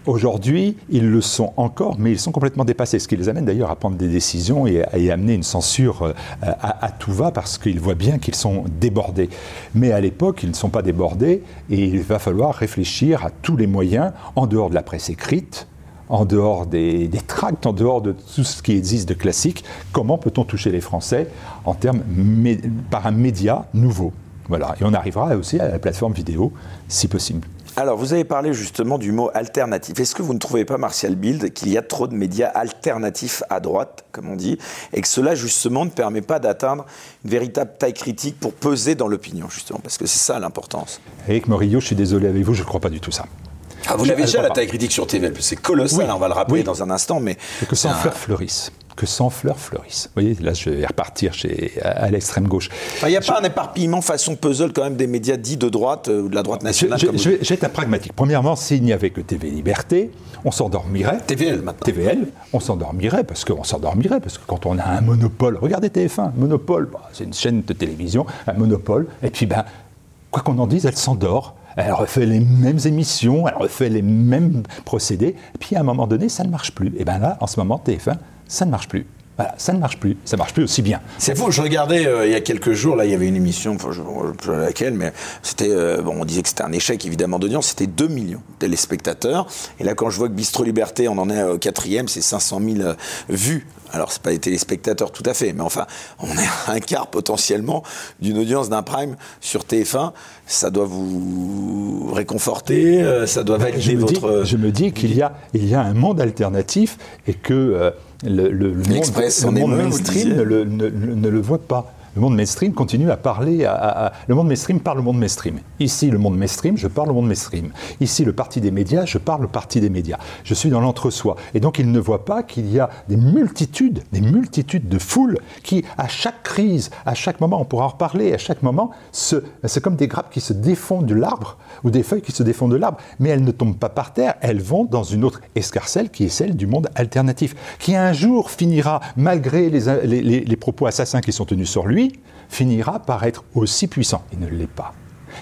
Aujourd'hui, ils le sont encore, mais ils sont complètement dépassés, ce qui les amène d'ailleurs à prendre des décisions et à, amener une censure euh, à, tout va parce qu'ils voient bien qu'ils sont débordés. Mais à l'époque, ils ne sont pas débordés et il va falloir réfléchir à tous les moyens, en dehors de la presse écrite, en dehors des, tracts, en dehors de tout ce qui existe de classique, comment peut-on toucher les Français en termes par un média nouveau? Voilà, et on arrivera aussi à la plateforme vidéo, si possible. Alors, vous avez parlé justement du mot alternatif. Est-ce que vous ne trouvez pas, Martial Bild, qu'il y a trop de médias alternatifs à droite, comme on dit, et que cela, justement, ne permet pas d'atteindre une véritable taille critique pour peser dans l'opinion, justement? Parce que c'est ça l'importance. Eric Morillo, je suis désolé avec vous, je ne crois pas du tout ça. Ah, vous l'avez déjà, la taille critique sur TV, c'est colossal, on va le rappeler dans un instant, mais... que sans fleurs fleurissent que sans fleurs fleurissent. Vous voyez, là, je vais repartir chez, à, l'extrême gauche. Il n'y a pas un éparpillement façon puzzle quand même des médias dits de droite euh, ou de la droite nationale Je, je, vais, être pragmatique. Premièrement, s'il n'y avait que TV Liberté, on s'endormirait. TVL maintenant. TVL, on s'endormirait parce qu'on s'endormirait parce que quand on a un monopole, regardez TF1, monopole, bah, c'est une chaîne de télévision, un monopole, et puis ben, quoi qu'on en dise, elle s'endort. Elle refait les mêmes émissions, elle refait les mêmes procédés, puis à un moment donné, ça ne marche plus. Et bien là, en ce moment, TF1, ça ne marche plus. Voilà, ça ne marche plus, ça ne marche plus aussi bien. C'est faux, je regardais euh, il y a quelques jours, là il y avait une émission, je ne sais laquelle, mais c'était, euh, bon, on disait que c'était un échec évidemment d'audience, c'était 2 millions de téléspectateurs. Et là quand je vois que Bistro Liberté, on en est au quatrième, c'est 500 000 euh, vues. Alors c'est pas des téléspectateurs tout à fait, mais enfin, on est un quart potentiellement d'une audience d'un prime sur TF1. Ça doit vous réconforter, ça doit valider votre... je me dis qu'il y, a, il y a un monde alternatif et que le, le, monde, mainstream ne le voit pas. Le monde mainstream continue à parler Le monde mainstream parle au monde mainstream. Ici, le monde mainstream, je parle au monde mainstream. Ici, le parti des médias, je parle au parti des médias. Je suis dans l'entre-soi. Et donc, il ne voit pas qu'il y a des multitudes, des multitudes de foules qui, à chaque crise, à chaque moment, on pourra en reparler, à chaque moment, c'est comme des grappes qui se défendent de l'arbre ou des feuilles qui se défendent de l'arbre. Mais elles ne tombent pas par terre, elles vont dans une autre escarcelle qui est celle du monde alternatif, qui un jour finira, malgré les, les propos assassins qui sont tenus sur lui, finira par être aussi puissant. Il ne l'est pas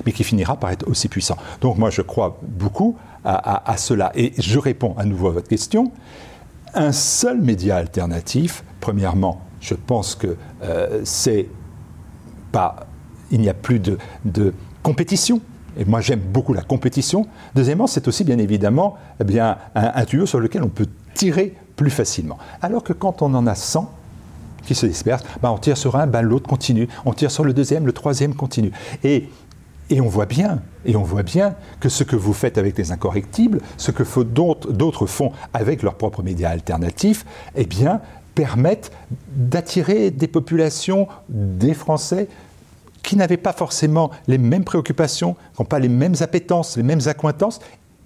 mais qui finira par être aussi puissant. Donc moi, je crois beaucoup à, cela. Et je réponds à nouveau à votre question. Un seul média alternatif, premièrement, je pense que euh, c'est pas... Il n'y a plus de, compétition. Et moi, j'aime beaucoup la compétition. Deuxièmement, c'est aussi bien évidemment eh bien, un, un tuyau sur lequel on peut tirer plus facilement. Alors que quand on en a 100, qui se dispersent, ben on tire sur un, ben l'autre continue, on tire sur le deuxième, le troisième continue. Et, et on voit bien, et on voit bien que ce que vous faites avec les incorrectibles, ce que d'autres font avec leurs propres médias alternatifs, eh bien, permettent d'attirer des populations, des Français, qui n'avaient pas forcément les mêmes préoccupations, qui n'ont pas les mêmes appétences, les mêmes accointances,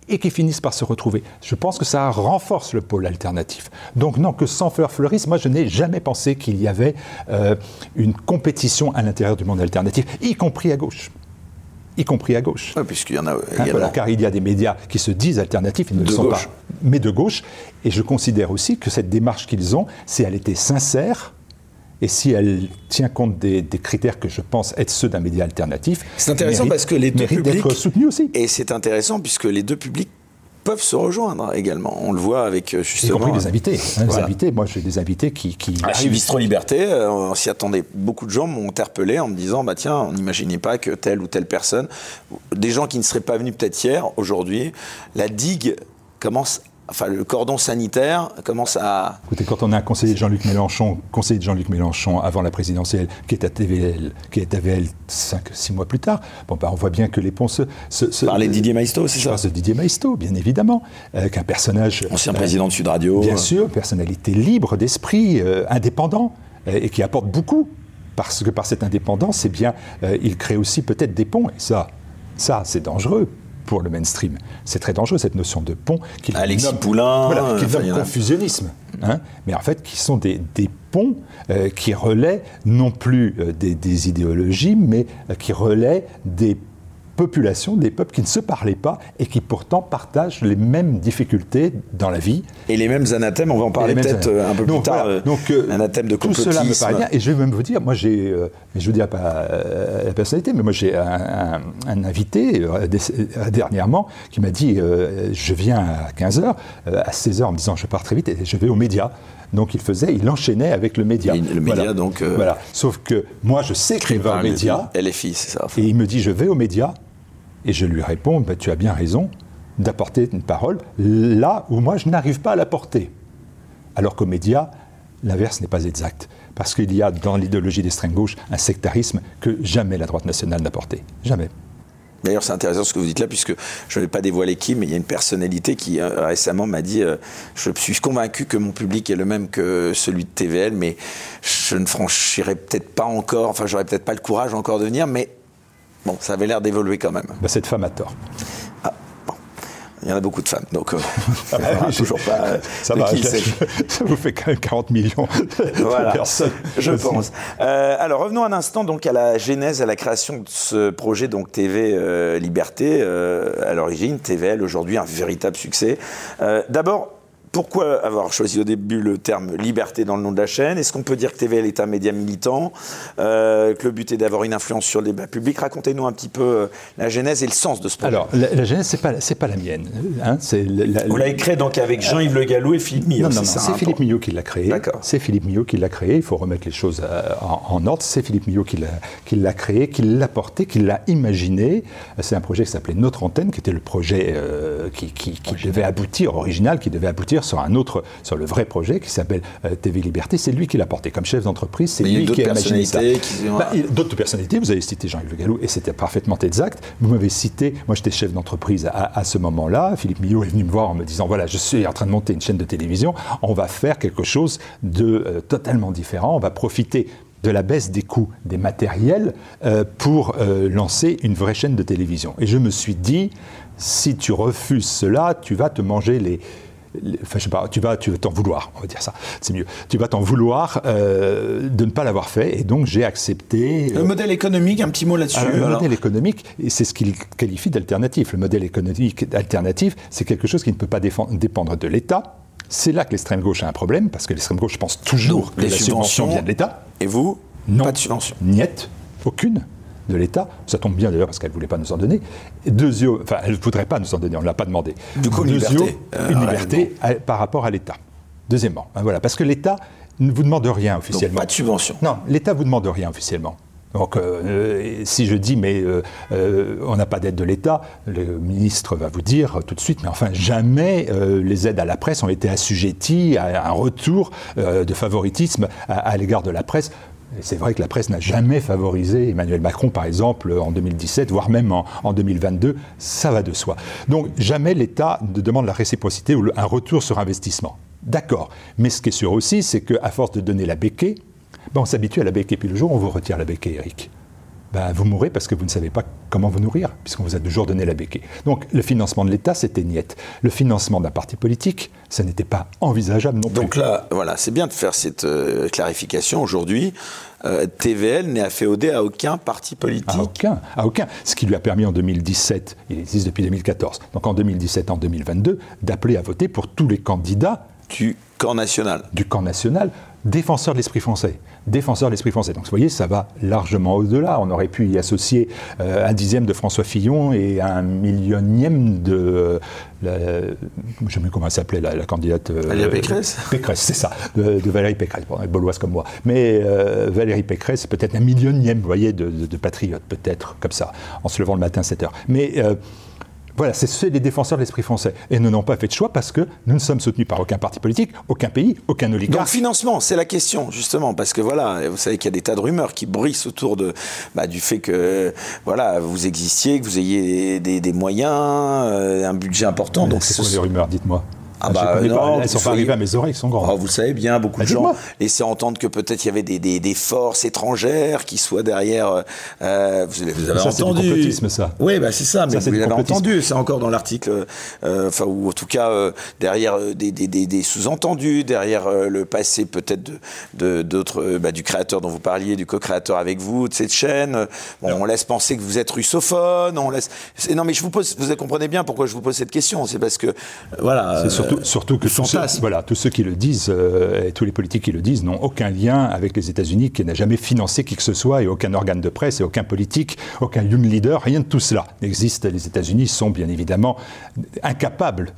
et qui finissent par se retrouver. Je pense que ça renforce le pôle alternatif. Donc non, que sans fleurs fleurissent, moi je n'ai jamais pensé qu'il y avait euh, une compétition à l'intérieur du monde alternatif, y compris à gauche y compris à gauche. puisqu'il y en a hein, car il y a des médias qui se disent alternatifs, ils ne le sont pas, mais de gauche. Et je considère aussi que cette démarche qu'ils ont, si elle était sincère, et si elle tient compte des, critères que je pense être ceux d'un média alternatif, c'est intéressant parce que les deux publics soutenus aussi. Et c'est intéressant puisque les deux publics peuvent se rejoindre également. On le voit avec justement. Y compris des invités. Hein, invités. Moi, j'ai des invités qui. qui ah, chez Bistro Liberté, euh, on s'y attendait. Beaucoup de gens m'ont interpellé en me disant bah tiens, on n'imaginait pas que telle ou telle personne, des gens qui ne seraient pas venus peut-être hier, aujourd'hui, la digue commence enfin le cordon sanitaire commence à. Écoutez, quand on a un conseiller de Jean-Luc Mélenchon, conseiller de Jean-Luc Mélenchon avant la présidentielle, qui est à TVL, qui est à TVL 5, 6 mois plus tard, bon, bah, on voit bien que les ponts se. se, Parler de Didier Maisto, c'est ça de Didier Maisto, bien évidemment, euh, qu'un personnage. Ancien président de Sud Radio. Bien sûr, personnalité libre d'esprit, euh, indépendant, euh, et qui apporte beaucoup. Parce que par cette indépendance, eh bien, il crée aussi peut-être des ponts, et ça, ça c'est dangereux pour le mainstream. C'est très dangereux cette notion de pont. Alexis Poulain, voilà, qui confusionnisme. Hein, mais en fait, qui sont des, ponts euh, qui relaient non plus euh, des, des, idéologies, mais qui relaient des population, des peuples qui ne se parlaient pas et qui pourtant partagent les mêmes difficultés dans la vie. Et les mêmes anathèmes, on va en parler peut-être euh, un peu plus tard. Euh, donc, euh, anathème de complotisme. Tout cela me paraît bien. Et je vais même vous dire, moi j'ai, je vous dis pas la personnalité, mais moi j'ai un, invité dernièrement qui m'a dit, je viens à 15h, à 16h en me disant je pars très vite et je vais aux médias. Donc il faisait, il enchaînait avec le média. le média, donc. Voilà. Sauf que moi, je sais qu'il va au média. LFI, c'est ça. Et il me dit, je vais aux médias. Et je lui réponds, bah, tu as bien raison d'apporter une parole là où moi je n'arrive pas à la porter. Alors qu'aux médias, l'inverse n'est pas exact. Parce qu'il y a dans l'idéologie d'extrême gauche un sectarisme que jamais la droite nationale n'a porté. Jamais. D'ailleurs, c'est intéressant ce que vous dites là, puisque je ne vais pas dévoiler qui, mais il y a une personnalité qui euh, récemment m'a dit euh, Je suis convaincu que mon public est le même que celui de TVL, mais je ne franchirai peut-être pas encore, enfin, j'aurais peut-être pas le courage encore de venir, mais Bon, ça avait l'air d'évoluer quand même. Bah, cette femme a tort. Ah, bon. Il y en a beaucoup de femmes, donc euh, ah bah toujours pas. Euh, ça, va, ça vous fait quand même 40 millions de personnes. Je pense. Euh, alors revenons un instant donc à la genèse, à la création de ce projet donc TV Liberté. à l'origine, TVL aujourd'hui un véritable succès. D'abord, pourquoi avoir choisi au début le terme liberté dans le nom de la chaîne? Est-ce qu'on peut dire que TVL est un média militant? Euh, Que le but est d'avoir une influence sur le débat public? Racontez-nous un petit peu euh, la genèse et le sens de ce projet. Alors, la, genèse, ce n'est pas, pas la mienne. Hein, Vous l'avez créé donc avec Jean-Yves Le Gallou et Philippe Millot. Non, non, c'est hein, Philippe Millot qui l'a créé. C'est Philippe Millot qui l'a créé. Il faut remettre les choses euh, en, ordre. C'est Philippe Millot qui l'a créé, qui l'a porté, qui l'a imaginé. C'est un projet qui s'appelait Notre Antenne, qui était le projet qui, qui devait aboutir, original, qui devait aboutir sur un autre, sur le vrai projet qui s'appelle euh, TV Liberté. C'est lui qui l'a porté comme chef d'entreprise. C'est lui qui a imaginé ça. Bah, d'autres personnalités, vous avez cité Jean-Yves Le Gallou et c'était parfaitement exact. Vous m'avez cité, moi j'étais chef d'entreprise à, ce moment-là. Philippe Millot est venu me voir en me disant voilà, je suis en train de monter une chaîne de télévision. On va faire quelque chose de euh, totalement différent. On va profiter de la baisse des coûts des matériels euh, pour lancer une vraie chaîne de télévision. Et je me suis dit, si tu refuses cela, tu vas te manger les, enfin, je sais pas, tu vas tu t'en vouloir, on va dire ça, c'est mieux. Tu vas t'en vouloir euh, de ne pas l'avoir fait, et donc j'ai accepté. Le modèle économique, un petit mot là-dessus. le modèle économique, c'est ce qu'il qualifie d'alternatif. Le modèle économique alternatif, c'est quelque chose qui ne peut pas dépendre de l'État. C'est là que l'extrême gauche a un problème, parce que l'extrême gauche pense toujours que les la subvention vient de l'État. Et vous Non. Pas de subvention. Niette, aucune de l'État. Ça tombe bien d'ailleurs parce qu'elle ne voulait pas nous en donner. Deuxième, enfin, elle ne voudrait pas nous en donner, on ne l'a pas demandé. Du coup, une liberté. Euh, une liberté par rapport à l'État. Deuxièmement, ben voilà, parce que l'État ne vous demande rien officiellement. Donc pas de subvention. Non, l'État vous demande rien officiellement. Donc, euh, si je dis, mais euh, on n'a pas d'aide de l'État, le ministre va vous dire tout de suite, mais enfin, jamais les aides à la presse ont été assujetties à un retour de favoritisme à l'égard de la presse c'est vrai que la presse n'a jamais favorisé Emmanuel Macron, par exemple, en 2017, voire même en, 2022. Ça va de soi. Donc jamais l'État ne demande la réciprocité ou un retour sur investissement. D'accord. Mais ce qui est sûr aussi, c'est qu'à force de donner la béquée, ben on s'habitue à la béquée. Puis le jour on vous retire la béquée, Eric, ben vous mourrez parce que vous ne savez pas comment vous nourrir, puisqu'on vous a toujours donné la béquille. Donc le financement de l'État, c'était niette. Le financement d'un parti politique, ça n'était pas envisageable non plus. Donc là, voilà, c'est bien de faire cette euh, clarification aujourd'hui. Euh, TVL n'est afféodé à aucun parti politique. À aucun, à aucun. Ce qui lui a permis en 2017, il existe depuis 2014, donc en 2017, en 2022, d'appeler à voter pour tous les candidats du camp national. Du camp national, défenseur de l'esprit français défenseur de l'esprit français. Donc vous voyez, ça va largement au-delà. On aurait pu y associer euh, un dixième de François Fillon et un millionième de... je ne sais plus comment elle s'appelait, la, candidate... Euh, Valérie Pécresse Pécresse, c'est ça, de, Valérie Pécresse. Bon, elle est boloise comme moi. Mais euh, Valérie Pécresse, peut-être un millionième, vous voyez, de, de, de patriotes, peut-être, comme ça, en se levant le matin à 7 heures. Mais voilà, c'est les défenseurs de l'esprit français. Et nous n'avons pas fait de choix parce que nous ne sommes soutenus par aucun parti politique, aucun pays, aucun oligarque. Donc financement, c'est la question, justement, parce que voilà, vous savez qu'il y a des tas de rumeurs qui bruissent autour de, bah, du fait que voilà, vous existiez, que vous ayez des, moyens, euh, un budget important. Donc c'est quoi les rumeurs, dites-moi? Ah bah, elles ne sont pas arrivées à mes oreilles, elles sont grandes. Oh, vous savez bien, beaucoup de gens laissaient entendre que peut-être il y avait des, des, des, forces étrangères qui soient derrière. Euh, vous, vous, avez ça, entendu. C'est complotisme, ça. Oui, bah, c'est ça, mais vous l'avez entendu. C'est encore dans l'article, euh, enfin, ou en tout cas, euh, derrière euh, des, des sous-entendus, derrière euh, le passé peut-être de, d'autres, de, bah, du créateur dont vous parliez, du co-créateur avec vous de cette chaîne. Bon, on laisse penser que vous êtes russophone. On laisse. Non, mais je vous pose, vous comprenez bien pourquoi je vous pose cette question. C'est parce que, voilà. C'est surtout, surtout que tous ceux, voilà, tous ceux qui le disent, et tous les politiques qui le disent, n'ont aucun lien avec les États-Unis, qui n'a jamais financé qui que ce soit, et aucun organe de presse, et aucun politique, aucun young leader, rien de tout cela n'existe. Les États-Unis sont bien évidemment incapables,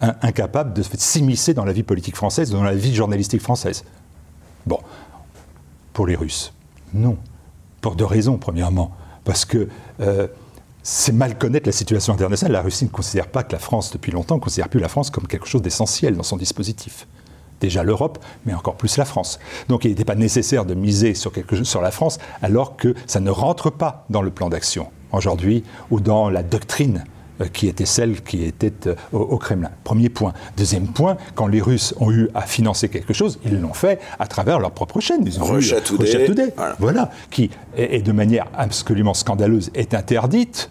incapables de s'immiscer dans la vie politique française, dans la vie journalistique française. Bon, pour les Russes, non. Pour deux raisons, premièrement. Parce que euh, c'est mal connaître la situation internationale. La Russie ne considère pas que la France, depuis longtemps, ne considère plus la France comme quelque chose d'essentiel dans son dispositif déjà l'Europe, mais encore plus la France. Donc il n'était pas nécessaire de miser sur, quelque chose, sur la France alors que ça ne rentre pas dans le plan d'action aujourd'hui ou dans la doctrine euh, qui était celle qui était euh, au, Kremlin. Premier point. Deuxième point, quand les Russes ont eu à financer quelque chose, ils l'ont fait à travers leur propre chaîne. Ils ont Russia Today, voilà. qui, et de manière absolument scandaleuse, est interdite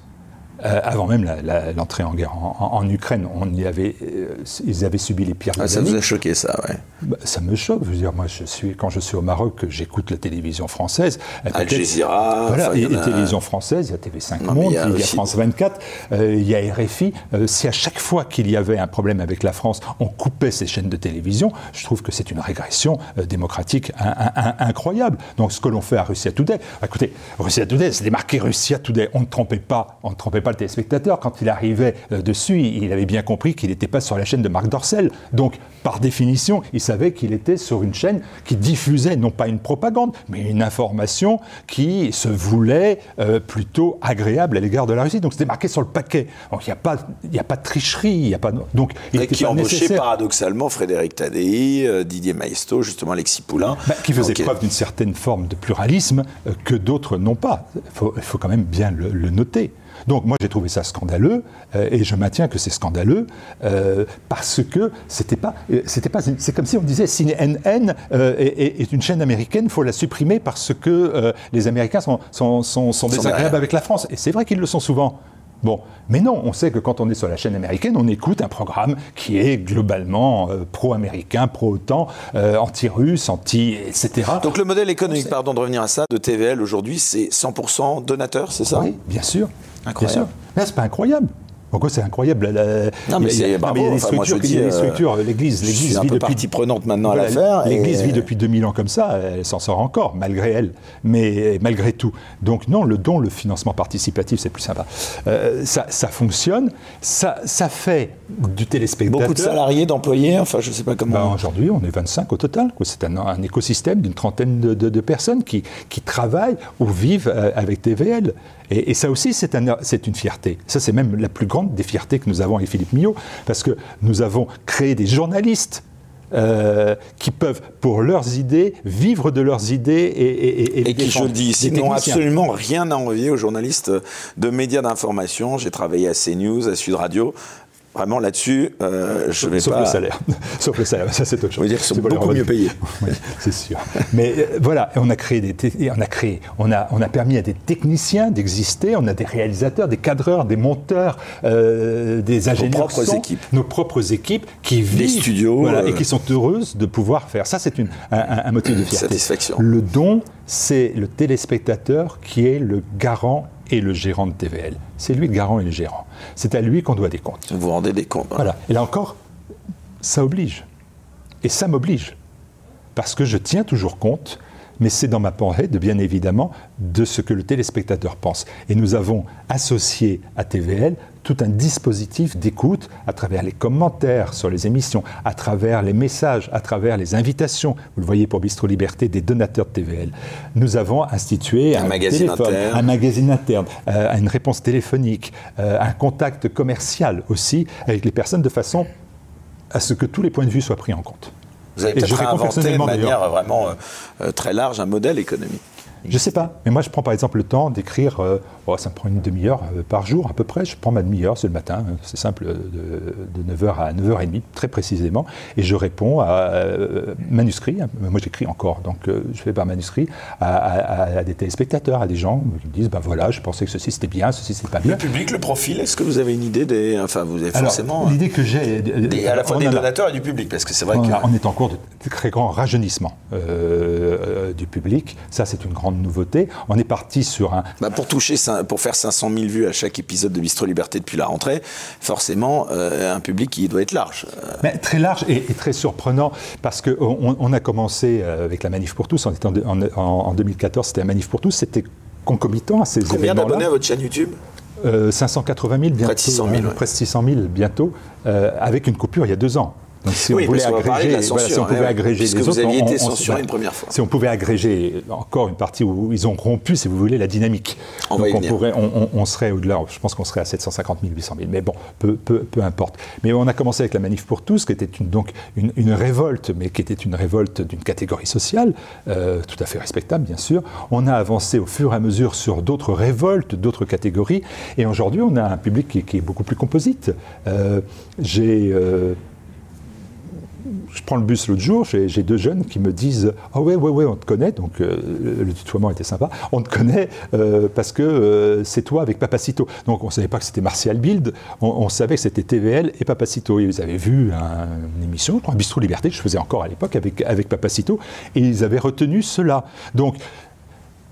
euh, avant même l'entrée en guerre en, Ukraine, on y avait, euh, ils avaient subi les pires. Ah, ça vous a choqué ça, ouais. Bah, ça me choque. Je veux dire, moi, je suis quand je suis au Maroc, j'écoute la télévision française. Al Jazeera. Voilà, il y a télévision française, il y a TV5 Monde, il y a, France 24, euh, il y a RFI. si à chaque fois qu'il y avait un problème avec la France, on coupait ces chaînes de télévision, je trouve que c'est une régression démocratique incroyable. Donc, ce que l'on fait à Russia Today, écoutez, Russia Today, c'est marqué Russia Today. On ne trompait pas, on ne trompait pas le téléspectateur, quand il arrivait euh, dessus, il avait bien compris qu'il n'était pas sur la chaîne de Marc Dorcel. Donc, par définition, il savait qu'il était sur une chaîne qui diffusait non pas une propagande, mais une information qui se voulait euh, plutôt agréable à l'égard de la Russie. Donc, c'était marqué sur le paquet. Donc, il n'y a, pas, a pas de tricherie, n'y a pas. Donc, il Et qui embauchait paradoxalement Frédéric Tadei, euh, Didier Maisto, justement Alexis Poulain. Bah, qui faisait preuve d'une certaine forme de pluralisme que d'autres n'ont pas. Il faut, faut, quand même bien le noter. Donc moi j'ai trouvé ça scandaleux euh, et je maintiens que c'est scandaleux euh, parce que c'était pas, euh, c'était pas, c'est comme si on disait CNN est, est, une chaîne américaine, il faut la supprimer parce que les Américains sont, sont, sont, sont désagréables avec la France. Et c'est vrai qu'ils le sont souvent. Bon, mais non, on sait que quand on est sur la chaîne américaine, on écoute un programme qui est globalement pro-américain, pro-OTAN, anti-russe, anti... etc. Donc le modèle économique, pardon de revenir à ça, de TVL aujourd'hui, c'est 100% donateur, c'est ça? Oui, bien sûr. Incroyable. Mais c'est pas incroyable. Pourquoi c'est incroyable Non, mais il y a, des structures, l'Église, l'Église vit depuis prenante maintenant à l'affaire. L'Église vit depuis 2000 ans comme ça, elle s'en sort encore, malgré elle, mais malgré tout. Donc non, le don, le financement participatif, c'est plus sympa. Euh, ça, ça, fonctionne, ça, ça fait du téléspectateur. Beaucoup de salariés, d'employés, enfin je ne sais pas comment. Ben, Aujourd'hui, on est 25 au total. C'est un, un, écosystème d'une trentaine de, de, de, personnes qui, qui travaillent ou vivent euh, avec TVL. Et, ça aussi, c'est une fierté. Ça, c'est même la plus grande des fiertés que nous avons avec Philippe Millot, parce que nous avons créé des journalistes euh, qui peuvent, pour leurs idées, vivre de leurs idées et, et, et qui, je dis ici, n'ont absolument rien à envier aux journalistes de médias d'information. J'ai travaillé à CNews, à Sud Radio. Vraiment là-dessus, euh, je vais Sauf pas. le salaire. Sauf le salaire, ça c'est autre chose. dire qu'ils sont beaucoup mieux payés. c'est sûr. Mais euh, voilà, on a créé des, on a créé, on a, on a permis à des techniciens d'exister. On a des réalisateurs, des cadreurs, des monteurs, euh, des ingénieurs. Nos propres équipes. Nos propres équipes qui vivent. Des studios. Voilà, et qui sont heureuses de pouvoir faire. Ça, c'est un, un, motif de fierté. Satisfaction. Le don, c'est le téléspectateur qui est le garant et le gérant de TVL. C'est lui le garant et le gérant. C'est à lui qu'on doit des comptes. Vous rendez des comptes. Voilà. Et là encore, ça oblige. Et ça m'oblige. Parce que je tiens toujours compte mais c'est dans ma pensée, de bien évidemment, de ce que le téléspectateur pense. Et nous avons associé à TVL tout un dispositif d'écoute à travers les commentaires sur les émissions, à travers les messages, à travers les invitations. Vous le voyez pour Bistro Liberté, des donateurs de TVL. Nous avons institué un, magazine interne, un magazine interne, euh, une réponse téléphonique, euh, un contact commercial aussi avec les personnes de façon à ce que tous les points de vue soient pris en compte. Vous avez peut-être inventé de manière vraiment euh, très large un modèle économique. Je ne sais pas. Mais moi, je prends par exemple le temps d'écrire, euh, oh, ça me prend une demi-heure par jour à peu près. Je prends ma demi-heure, c'est le matin, hein. c'est simple, de, 9h à 9h30, très précisément, et je réponds à manuscrits. Hein. Moi, j'écris encore, donc je fais par manuscrit à, des téléspectateurs, à des gens qui me disent, ben voilà, je pensais que ceci c'était bien, ceci c'est pas bien. Le public, le profil, est-ce que vous avez une idée des, enfin, vous avez forcément l'idée que j'ai, à la fois des donateurs et du public, parce que c'est vrai qu'on est en cours de très grand rajeunissement euh, du public. Ça, c'est une grande nouveauté. On est parti sur un. Bah, pour toucher, pour faire 500 000 vues à chaque épisode de Bistro Liberté depuis la rentrée, forcément, euh, un public qui doit être large. Mais très large et, très surprenant parce qu'on on a commencé euh, avec la Manif pour tous. En, en, en 2014, c'était la Manif pour tous. C'était concomitant à ces Combien d'abonnés à votre chaîne YouTube? 580 000 bientôt. Près de 600 000. Près 600 000 bientôt, avec une coupure il y a deux ans. Donc si on voulait agréger, si on pouvait agréger les vous aviez été censuré une première fois. Si on pouvait agréger encore une partie où ils ont rompu, si vous voulez, la dynamique. On Donc on, pourrait, on, serait au-delà, je pense qu'on serait à 750 000, 800 000. Mais bon, peu, peu, importe. Mais on a commencé avec la Manif pour tous, qui était une, donc une, révolte, mais qui était une révolte d'une catégorie sociale, euh, tout à fait respectable, bien sûr. On a avancé au fur et à mesure sur d'autres révoltes, d'autres catégories. Et aujourd'hui, on a un public qui, est beaucoup plus composite. Euh, j'ai. Euh, je prends le bus l'autre jour, j'ai deux jeunes qui me disent Ah ouais, ouais, ouais, on te connaît. Donc euh, le tutoiement était sympa. On te connaît euh, parce que euh, c'est toi avec Papacito. Donc on ne savait pas que c'était Martial Bild, on, savait que c'était TVL et Papacito. Ils avaient vu une émission, je crois, Bistro Liberté, que je faisais encore à l'époque avec, avec Papacito, et ils avaient retenu cela. Donc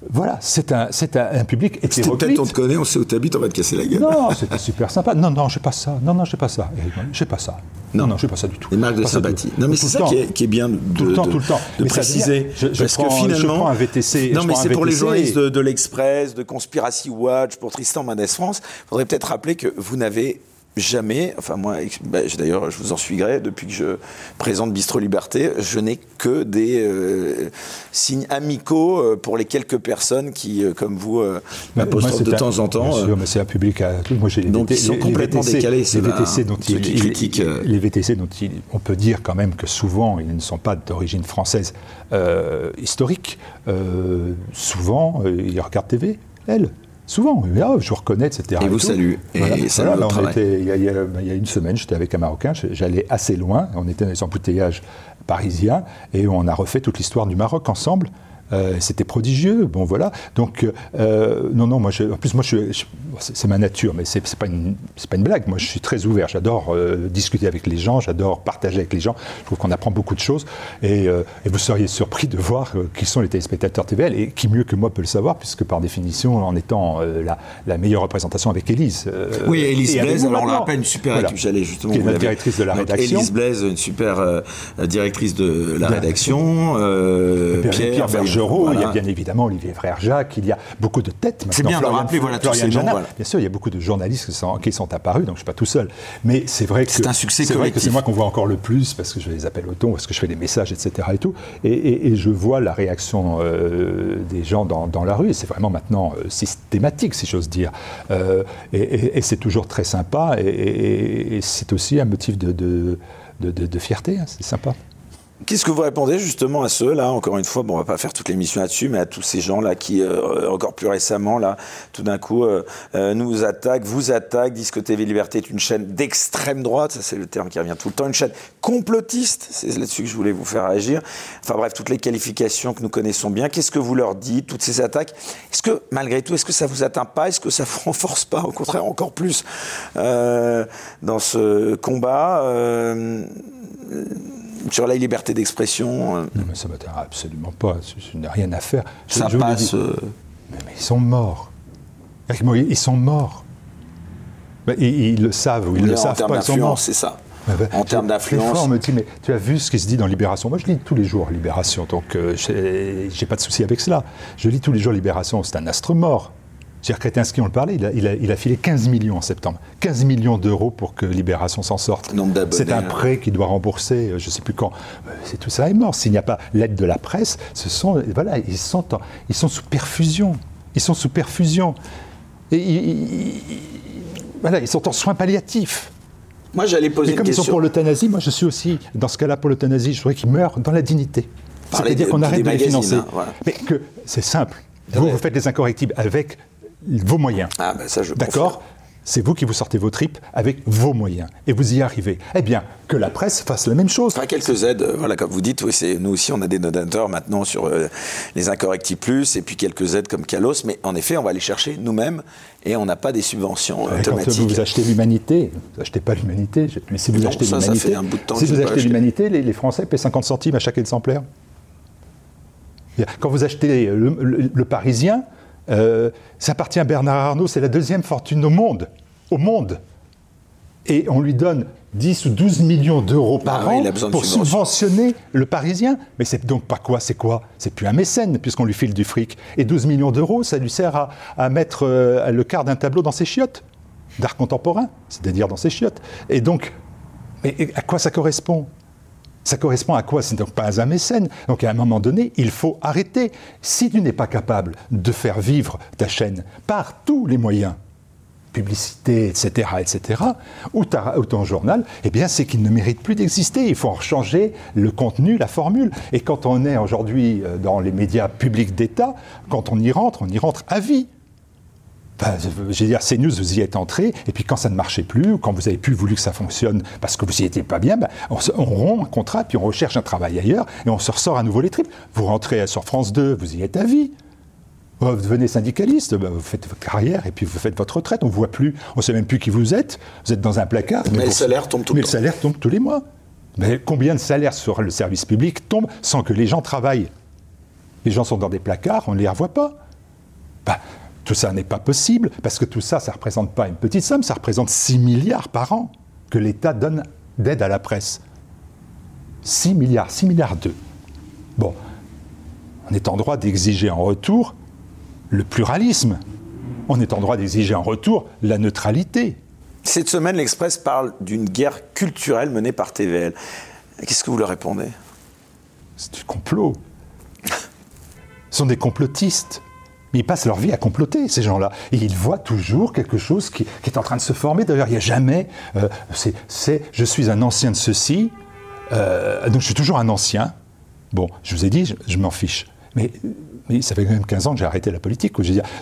voilà, c'est un, un, un, public hétéroclite. Peut-être on te connaît, on sait où t'habites, on va te casser la gueule. Non, c'était super sympa. Non, non, je pas ça. Non, non, je pas ça. Je pas ça. Non, non, je pas ça du tout. Les marques de sympathie. Non, mais c'est ça qui est, qui est, bien de, tout le temps, tout le temps. de préciser. Je, parce que finalement, je prends un VTC. Non, mais c'est pour les journalistes de, de l'Express, de Conspiracy Watch, pour Tristan Manès France. Il faudrait peut-être rappeler que vous n'avez jamais, enfin moi, bah, d'ailleurs, je vous en suis gré, depuis que je présente Bistro Liberté, je n'ai que des euh, signes amicaux euh, pour les quelques personnes qui, euh, comme vous, de temps en temps. Bien sûr, mais c'est un public à Moi, j'ai Donc ils sont complètement décalés. Les VTC, dont il, les VTC dont on peut dire quand même que souvent, ils ne sont pas d'origine française historique. souvent, ils regardent TV, elle. Souvent, ah, je reconnais, etc. Et, vous salue. Et il, y a, une semaine, j'étais avec un Marocain, j'allais assez loin, on était dans les embouteillages parisiens, et on a refait toute l'histoire du Maroc ensemble. Euh, c'était prodigieux. Bon, voilà. Donc, euh, non, non, moi, je, en plus, moi, je, c'est ma nature, mais c'est pas, une, pas une blague. Moi, je suis très ouvert. J'adore euh, discuter avec les gens, j'adore partager avec les gens. Je trouve qu'on apprend beaucoup de choses. Et, et, vous seriez surpris de voir qui sont les téléspectateurs TVL, et qui mieux que moi peut le savoir, puisque par définition, en étant la, la, meilleure représentation avec Élise. oui, Élise Blaise, alors on la rappelle, une super voilà. j'allais justement. Qui est directrice de la rédaction. Élise Blaise, une super directrice de la rédaction. Pierre, Pierre il y a bien évidemment Olivier Frère Jacques, il y a beaucoup de têtes. C'est bien de rappeler voilà, tous ces noms. Bien sûr, il y a beaucoup de journalistes qui sont, qui sont apparus, donc je ne suis pas tout seul. Mais c'est vrai que c'est un succès C'est vrai que c'est moi qu'on voit encore le plus parce que je les appelle au ton, parce que je fais des messages, etc. Et, tout. Et, je vois la réaction euh, des gens dans, dans, la rue, et c'est vraiment maintenant euh, systématique, si j'ose dire. Euh, et, c'est toujours très sympa, et, c'est aussi un motif de, de, de, de fierté, hein, c'est sympa. Qu'est-ce que vous répondez justement à ceux là Encore une fois, bon, on va pas faire toute l'émission là-dessus, mais à tous ces gens là qui, euh, encore plus récemment, là, tout d'un coup, euh, euh, nous attaquent, vous attaquent, disent que TV Liberté est une chaîne d'extrême droite, ça c'est le terme qui revient tout le temps, une chaîne complotiste. C'est là-dessus que je voulais vous faire réagir. Enfin bref, toutes les qualifications que nous connaissons bien. Qu'est-ce que vous leur dites Toutes ces attaques? Est-ce que malgré tout, est-ce que ça vous atteint pas? Est-ce que ça vous renforce pas? Au contraire, encore plus dans ce combat sur la liberté d'expression. Euh. Non, mais ça m'intéresse absolument pas. Je, n'ai rien à faire. ça passe. Euh. Mais, ils sont morts. Ils sont morts. ils, le savent ou ils le savent pas. C'est ça. en termes d'influence. on me dit, mais tu as vu ce qui se dit dans Libération Moi, je lis tous les jours Libération, donc euh, j'ai pas de souci avec cela. Je lis tous les jours Libération, c'est un astre mort. Cher Kretinsky, on le parlait, il a, filé 15 millions en septembre. 15 millions d'euros pour que Libération s'en sorte. C'est un hein. prêt qu'il doit rembourser, euh, je ne sais plus quand. Euh, c'est tout ça est mort. S'il n'y a pas l'aide de la presse, ce sont, voilà, ils sont, ils sont sous perfusion. Ils sont sous perfusion. Et, ils, voilà, ils sont en soins palliatifs. Moi, j'allais poser Et comme ils sont pour l'euthanasie, moi, je suis aussi, dans ce cas-là, pour l'euthanasie, je voudrais qu'ils meurent dans la dignité. C'est-à-dire qu'on arrête de les financer. Hein, Mais que c'est simple. Vous, vous faites des incorrectibles avec vos moyens. Ah, ben ça, je D'accord c'est vous qui vous sortez vos tripes avec vos moyens. Et vous y arrivez. Eh bien, que la presse fasse la même chose. Enfin, quelques aides, euh, voilà, comme vous dites, oui, nous aussi, on a des donateurs maintenant sur euh, les Incorrecti Plus, et puis quelques aides comme Calos, mais en effet, on va les chercher nous-mêmes, et on n'a pas des subventions euh, automatiques. Quand vous achetez l'humanité, vous n'achetez pas l'humanité, mais si vous achetez l'humanité, si vous achetez l'humanité, les, Français paient 50 centimes à chaque exemplaire. Quand vous achetez le Parisien, euh, ça appartient à Bernard Arnault, c'est la deuxième fortune au monde. Au monde. Et on lui donne 10 ou 12 millions d'euros par ah an pour subventionner le Parisien. Mais c'est donc pas quoi C'est quoi? C'est plus un mécène, puisqu'on lui file du fric. Et 12 millions d'euros, ça lui sert à, mettre euh, le quart d'un tableau dans ses chiottes d'art contemporain, c'est-à-dire dans ses chiottes. Et donc, mais à quoi ça correspond? Ça correspond à quoi Ce n'est donc pas un mécène? Donc à un moment donné, il faut arrêter. Si tu n'es pas capable de faire vivre ta chaîne par tous les moyens, publicité, etc., etc., ou, ton journal, eh bien, c'est qu'il ne mérite plus d'exister. Il faut changer le contenu, la formule. Et quand on est aujourd'hui euh, dans les médias publics d'État, quand on y rentre, on y rentre à vie. Enfin, je veux dire, CNews, vous y êtes entré, et puis quand ça ne marchait plus, ou quand vous avez plus voulu que ça fonctionne parce que vous n'y étiez pas bien, ben, on, rompt un contrat, puis on recherche un travail ailleurs, et on se ressort à nouveau les tripes. Vous rentrez sur France 2, vous y êtes à vie. Vous devenez syndicaliste, ben, vous faites votre carrière et puis vous faites votre retraite. On ne voit plus, on ne sait même plus qui vous êtes. Vous êtes dans un placard. Mais, le salaire tombe tout le temps. Mais le salaire tombe tous les mois. Mais combien de salaires sur le service public tombent sans que les gens travaillent? Les gens sont dans des placards, on ne les revoit pas. Ben, tout ça n'est pas possible, parce que tout ça, ça ne représente pas une petite somme, ça représente 6 milliards par an que l'État donne d'aide à la presse. 6 milliards, 6 milliards 2. Bon, on est en droit d'exiger en retour le pluralisme. On est en droit d'exiger en retour la neutralité. Cette semaine, l'Express parle d'une guerre culturelle menée par TVL. Qu'est-ce que vous leur répondez? C'est du complot. Ce sont des complotistes. Mais ils passent leur vie à comploter, ces gens-là. Et ils voient toujours quelque chose qui, est en train de se former. D'ailleurs, il n'y a jamais. Euh, c'est je suis un ancien de ceci, euh, donc je suis toujours un ancien. Bon, je vous ai dit, je, m'en fiche. Mais, ça fait quand même 15 ans que j'ai arrêté la politique.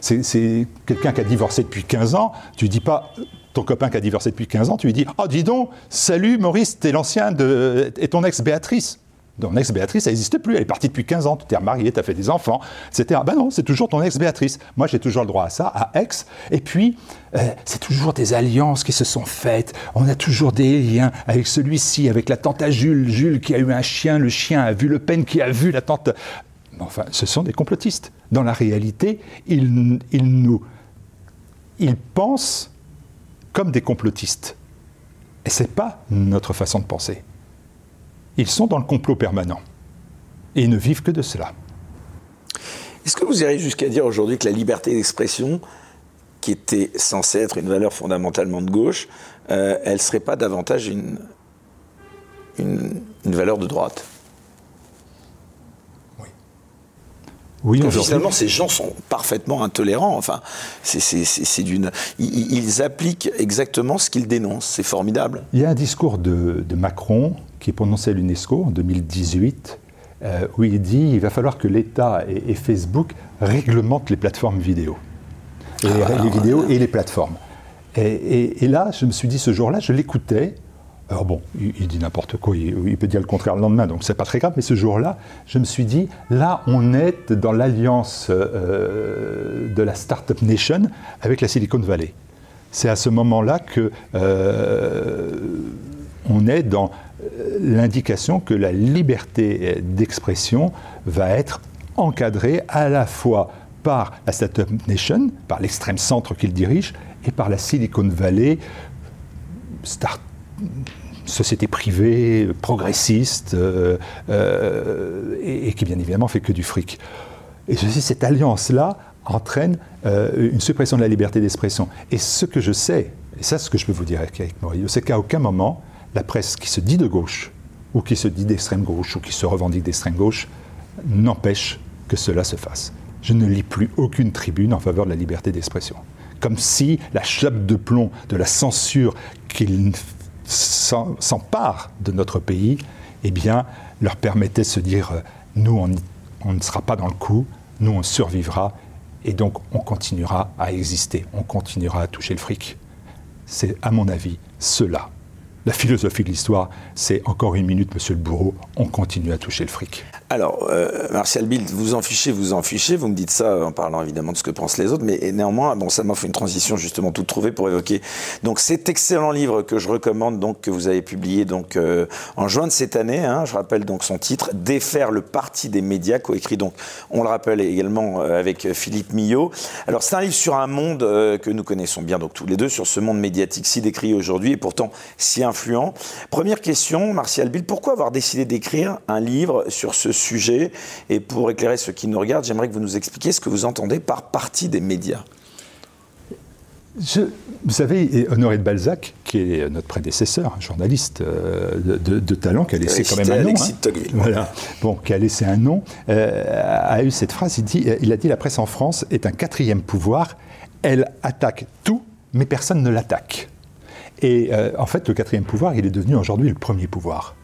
C'est quelqu'un qui a divorcé depuis 15 ans. Tu ne dis pas ton copain qui a divorcé depuis 15 ans, tu lui dis Oh, dis donc, salut Maurice, t'es l'ancien de. et ton ex Béatrice. Ton ex-Béatrice, elle n'existe plus. Elle est partie depuis 15 ans. Tu t'es remarié, tu as fait des enfants, etc. Ben non, c'est toujours ton ex-Béatrice. Moi, j'ai toujours le droit à ça, à ex. Et puis, euh, c'est toujours des alliances qui se sont faites. On a toujours des liens avec celui-ci, avec la tante à Jules. Jules qui a eu un chien, le chien a vu Le Pen qui a vu la tante. Enfin, ce sont des complotistes. Dans la réalité, ils, ils nous. Ils pensent comme des complotistes. Et ce n'est pas notre façon de penser. Ils sont dans le complot permanent. Et ils ne vivent que de cela. Est-ce que vous irez jusqu'à dire aujourd'hui que la liberté d'expression, qui était censée être une valeur fondamentalement de gauche, euh, elle ne serait pas davantage une, une, valeur de droite? Oui. Oui, finalement, ces gens sont parfaitement intolérants. Enfin, c'est d'une. Ils, appliquent exactement ce qu'ils dénoncent. C'est formidable. Il y a un discours de, de Macron qui est prononcé à l'UNESCO en 2018, euh, où il dit il va falloir que l'État et, Facebook réglementent les plateformes vidéo. Et ah, les, vidéos et les plateformes. Et, là, je me suis dit ce jour-là, je l'écoutais. Alors bon, il, dit n'importe quoi, il, peut dire le contraire le lendemain, donc c'est pas très grave, mais ce jour-là, je me suis dit, là, on est dans l'alliance euh, de la Startup Nation avec la Silicon Valley. C'est à ce moment-là que euh, on est dans l'indication que la liberté d'expression va être encadrée à la fois par la Startup Nation, par l'extrême centre qu'il dirige, et par la Silicon Valley, société privée, progressiste, euh, euh, et, qui bien évidemment fait que du fric. Et cette alliance-là entraîne euh, une suppression de la liberté d'expression. Et ce que je sais, et ça ce que je peux vous dire avec Morillo, c'est qu'à aucun moment, la presse qui se dit de gauche, ou qui se dit d'extrême gauche, ou qui se revendique d'extrême gauche, n'empêche que cela se fasse. Je ne lis plus aucune tribune en faveur de la liberté d'expression. Comme si la chape de plomb de la censure qui s'empare de notre pays, eh bien, leur permettait de se dire, euh, nous, on, on ne sera pas dans le coup, nous, on survivra, Et donc on continuera à exister, on continuera à toucher le fric. C'est à mon avis cela la philosophie de l'histoire, c'est encore une minute, monsieur le bourreau, on continue à toucher le fric. Alors, euh, Martial Bild, vous en fichez, vous en fichez, vous me dites ça en parlant évidemment de ce que pensent les autres, mais néanmoins, bon, ça m'a fait une transition justement toute trouvée pour évoquer donc cet excellent livre que je recommande, donc que vous avez publié donc euh, en juin de cette année. Hein, je rappelle donc son titre, Défaire le parti des médias, coécrit donc, on le rappelle également euh, avec Philippe Millot. Alors, c'est un livre sur un monde que nous connaissons bien donc tous les deux, sur ce monde médiatique si décrit aujourd'hui et pourtant si influent. Première question, Martial Bild, pourquoi avoir décidé d'écrire un livre sur ce sujet. Et pour éclairer ceux qui nous regardent, j'aimerais que vous nous expliquiez ce que vous entendez par partie des médias. vous savez, Honoré de Balzac, qui est notre prédécesseur, un journaliste euh, de, talent, qui a laissé quand même un nom, hein. voilà, bon, qui a laissé un nom, euh, a eu cette phrase. Il, dit, il a dit la presse en France est un quatrième pouvoir. Elle attaque tout, mais personne ne l'attaque. Et euh, en fait, le quatrième pouvoir, il est devenu aujourd'hui le premier pouvoir.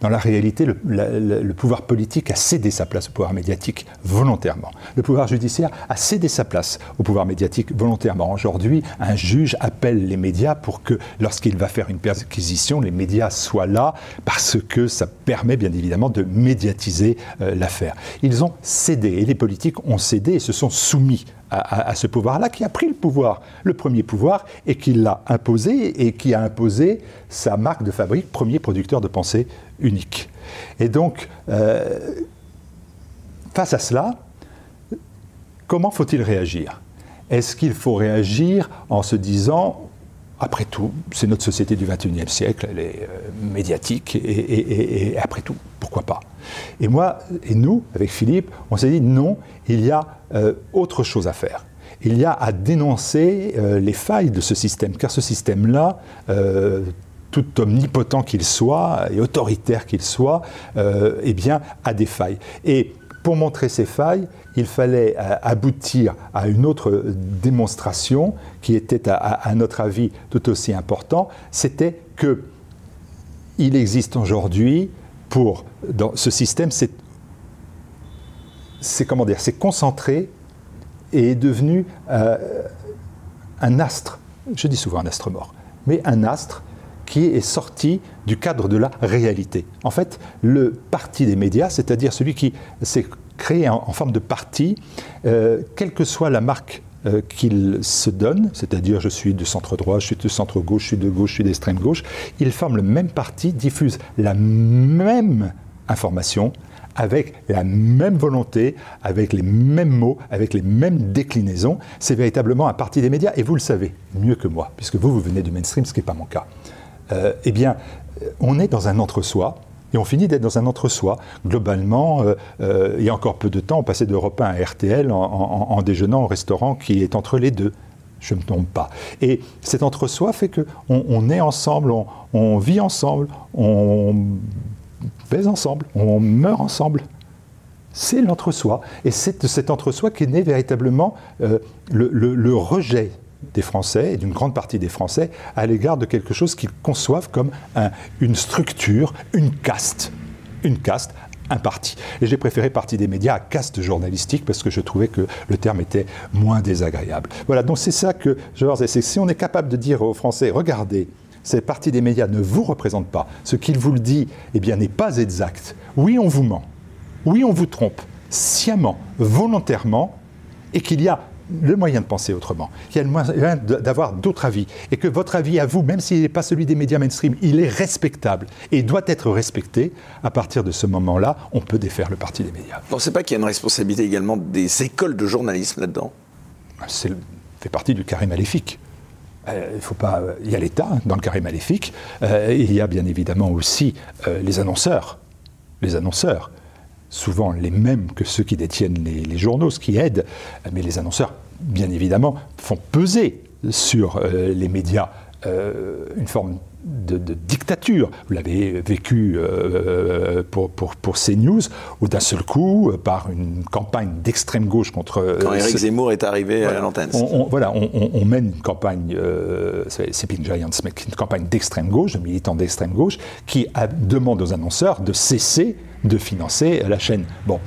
Dans la réalité, le, pouvoir politique a cédé sa place au pouvoir médiatique volontairement. Le pouvoir judiciaire a cédé sa place au pouvoir médiatique volontairement. Aujourd'hui, un juge appelle les médias pour que, lorsqu'il va faire une perquisition, les médias soient là parce que ça permet bien évidemment de médiatiser euh, l'affaire. Ils ont cédé et les politiques ont cédé et se sont soumis à, ce pouvoir-là, qui a pris le pouvoir, le premier pouvoir, et qui l'a imposé, et qui a imposé sa marque de fabrique, premier producteur de pensée unique. Et donc, euh, face à cela, comment faut-il réagir? Est-ce qu'il faut réagir en se disant, après tout, c'est notre société du XXIe siècle, elle est euh, médiatique, et, après tout, pourquoi pas? Et moi, et nous, avec Philippe, on s'est dit, non, il y a euh, autre chose à faire. Il y a à dénoncer les failles de ce système, car ce système-là, tout omnipotent qu'il soit et autoritaire qu'il soit, euh, eh bien, a des failles. Et pour montrer ces failles, il fallait euh, aboutir à une autre démonstration qui était, à, notre avis, tout aussi important. C'était que il existe aujourd'hui, pour dans ce système, c'est comment dire, concentré et est devenu euh, un astre. Je dis souvent un astre mort, mais un astre qui est sorti du cadre de la réalité. En fait, le parti des médias, c'est-à-dire celui qui s'est créé en, forme de parti, euh, quelle que soit la marque euh, qu'il se donne, c'est-à-dire je suis de centre droit, je suis de centre gauche, je suis de gauche, je suis d'extrême gauche, il forme le même parti, diffuse la même information avec la même volonté, avec les mêmes mots, avec les mêmes déclinaisons. C'est véritablement un parti des médias, et vous le savez mieux que moi, puisque vous, vous venez du mainstream, ce qui n'est pas mon cas. Euh, eh bien, on est dans un entre-soi. Et on finit d'être dans un entre-soi. Globalement, euh, euh, il y a encore peu de temps, on passait d'Europe 1 à RTL en, déjeunant au restaurant qui est entre les deux. Je ne me trompe pas. Et cet entre-soi fait qu'on on est ensemble, on, vit ensemble, on baise ensemble, on meurt ensemble. C'est l'entre-soi. Et c'est de cet entre-soi qu'est né véritablement le, le rejet des Français et d'une grande partie des Français à l'égard de quelque chose qu'ils conçoivent comme une structure, une caste, une caste, un parti. Et j'ai préféré parti des médias à caste journalistique parce que je trouvais que le terme était moins désagréable. Voilà, donc c'est ça que dire, c'est si on est capable de dire aux Français, regardez, cette partie des médias ne vous représente pas, ce qu'il vous le dit, eh bien, n'est pas exact. Oui, on vous ment. Oui, on vous trompe, sciemment, volontairement, et qu'il y a le moyen de penser autrement, il y a le moyen d'avoir d'autres avis, et que votre avis à vous, même s'il n'est pas celui des médias mainstream, il est respectable et doit être respecté, à partir de ce moment-là, on peut défaire le parti des médias. Vous ne pensez pas qu'il y a une responsabilité également des écoles de journalisme là-dedans C'est fait partie du carré maléfique. Euh, il faut pas, il y a l'État dans le carré maléfique, euh, il y a bien évidemment aussi euh, les annonceurs. Les annonceurs souvent les mêmes que ceux qui détiennent les, journaux, ce qui aide, mais les annonceurs, bien évidemment, font peser sur euh, les médias euh, une forme de, dictature. Vous l'avez vécu euh, pour, pour, pour, CNews, où d'un seul coup, par une campagne d'extrême gauche contre... Quand Eric Zemmour est arrivé à l'antenne. On, voilà, on, mène une campagne, c'est Pink Giants, mais une campagne d'extrême gauche, de militants d'extrême gauche, qui demande aux annonceurs de cesser de financer la chaîne. Bon.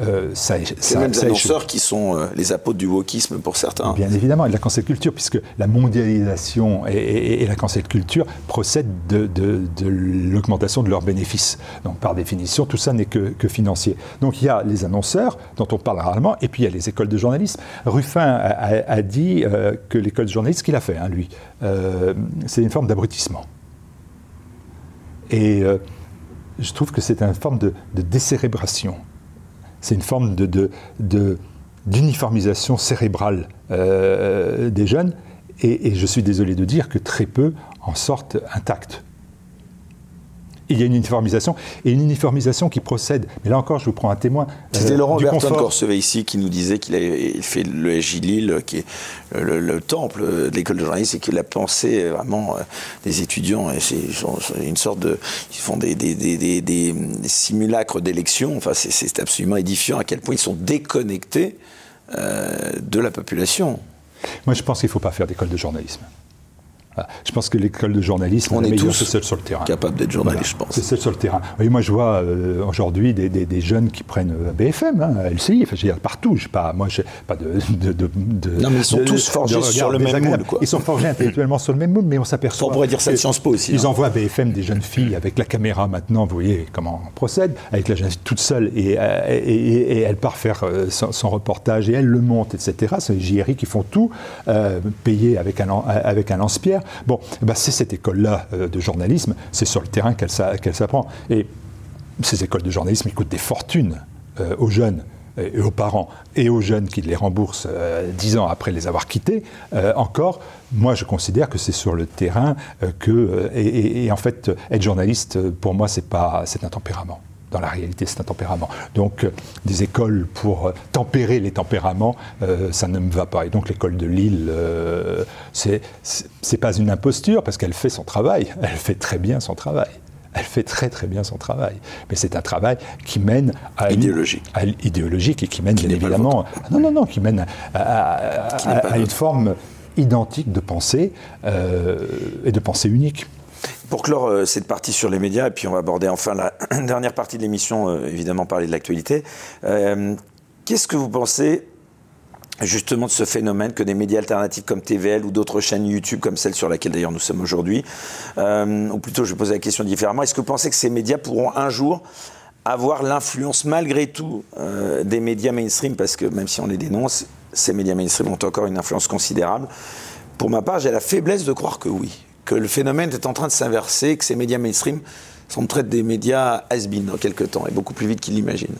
Euh, ça, C'est même des annonceurs qui sont euh, les apôtres du wokisme pour certains. Bien évidemment, et de la cancel culture, puisque la mondialisation et, la cancel culture procèdent de, l'augmentation de leurs bénéfices. Donc par définition, tout ça n'est que, financier. Donc il y a les annonceurs, dont on parle rarement, et puis il y a les écoles de journalisme. Ruffin a, dit euh, que l'école de journalisme, qu'il a fait, hein, lui, c'est une forme d'abrutissement. Et je trouve que c'est une forme de, décérébration. C'est une forme d'uniformisation cérébrale euh, des jeunes, et, je suis désolé de dire que très peu en sortent intacts il y a une uniformisation, et une uniformisation qui procède. Mais là encore, je vous prends un témoin. C'était euh, Laurent Berton Corsevet ici qui nous disait qu'il avait fait le SJ Lille, qui est le, temple de l'école de journalisme, et qu'il a pensé vraiment euh, des étudiants. Et c'est une sorte de. Ils font des, des, des, des simulacres d'élection. Enfin, c'est absolument édifiant à quel point ils sont déconnectés euh, de la population. Moi, je pense qu'il ne faut pas faire d'école de journalisme. Je pense que l'école de journalisme, on est, tous seul sur le terrain. Capable d'être journaliste, je pense. C'est seul sur le terrain. Oui, moi, je vois euh, aujourd'hui des, des, jeunes qui prennent euh, BFM, hein, LCI, enfin, je veux dire, partout. Je pas, moi, je pas de, de, Non, mais ils sont tous forgés sur le même moule. Ils sont forgés intellectuellement sur le même moule, mais on s'aperçoit. On pourrait dire ça de Sciences Po aussi. Ils hein. envoient BFM des jeunes filles avec la caméra maintenant, vous voyez comment on procède, avec la jeune fille toute seule, et, et, elle part faire euh, son, reportage, et elle le monte, etc. C'est les JRI qui font tout, euh, payés avec un, avec un lance-pierre. Bon, bah, c'est cette école-là euh, de journalisme, c'est sur le terrain qu'elle s'apprend. Et ces écoles de journalisme, coûtent des fortunes euh, aux jeunes et aux parents et aux jeunes qui les remboursent euh, dix ans après les avoir quittés, encore, moi je considère que c'est sur le terrain que. Et, en fait, être journaliste, pour moi, pas, c'est un tempérament dans la réalité, c'est un tempérament. Donc, euh, des écoles pour euh, tempérer les tempéraments, euh, ça ne me va pas. Et donc, l'école de Lille, ce c'est pas une imposture parce qu'elle fait son travail. Elle fait très bien son travail. Elle fait très très bien son travail. Mais c'est un travail qui mène à idéologique, idéologique et qui mène bien évidemment, non non non, qui mène à, une forme identique de pensée et de pensée unique. Pour clore euh, cette partie sur les médias, et puis on va aborder enfin la dernière partie de l'émission, euh, évidemment parler de l'actualité. Euh, qu'est-ce que vous pensez justement de ce phénomène que des médias alternatifs comme TVL ou d'autres chaînes YouTube comme celle sur laquelle d'ailleurs nous sommes aujourd'hui, ou plutôt je vais poser la question différemment, est-ce que vous pensez que ces médias pourront un jour avoir l'influence malgré tout des médias mainstream, parce que même si on les dénonce, ces médias mainstream ont encore une influence considérable. Pour ma part, j'ai la faiblesse de croire que oui que le phénomène est en train de s'inverser, que ces médias mainstream sont traités des médias has-been dans quelques temps, et beaucoup plus vite qu'ils l'imaginent.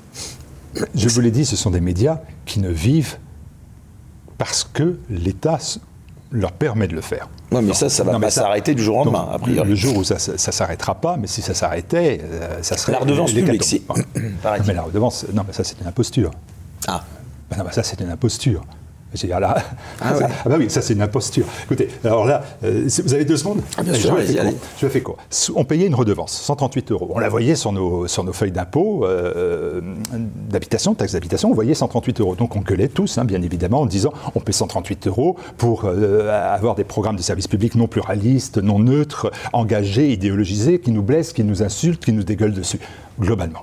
Je vous l'ai dit, ce sont des médias qui ne vivent parce que l'État leur permet de le faire. Non, mais ça, ça va pas s'arrêter du jour au lendemain, a priori. Le jour où ça ne s'arrêtera pas, mais si ça s'arrêtait, euh, ça serait... La redevance publique, si. mais la redevance, non, mais ça, c'est une imposture. Ah. non, mais ça, c'est une imposture. Ah, là, ah, ah, bah oui, ça c'est une imposture. Écoutez, alors là, euh, vous avez deux secondes ah, Bien sûr, allez, allez. Je fais quoi On payait une redevance, 138 euros. On la voyait sur nos, sur nos feuilles d'impôt, euh, d'habitation, taxe d'habitation, on voyait 138 euros. Donc on gueulait tous, hein, bien évidemment, en disant on paie 138 euros pour euh, avoir des programmes de services publics non pluralistes, non neutres, engagés, idéologisés, qui nous blessent, qui nous insultent, qui nous dégueulent dessus, globalement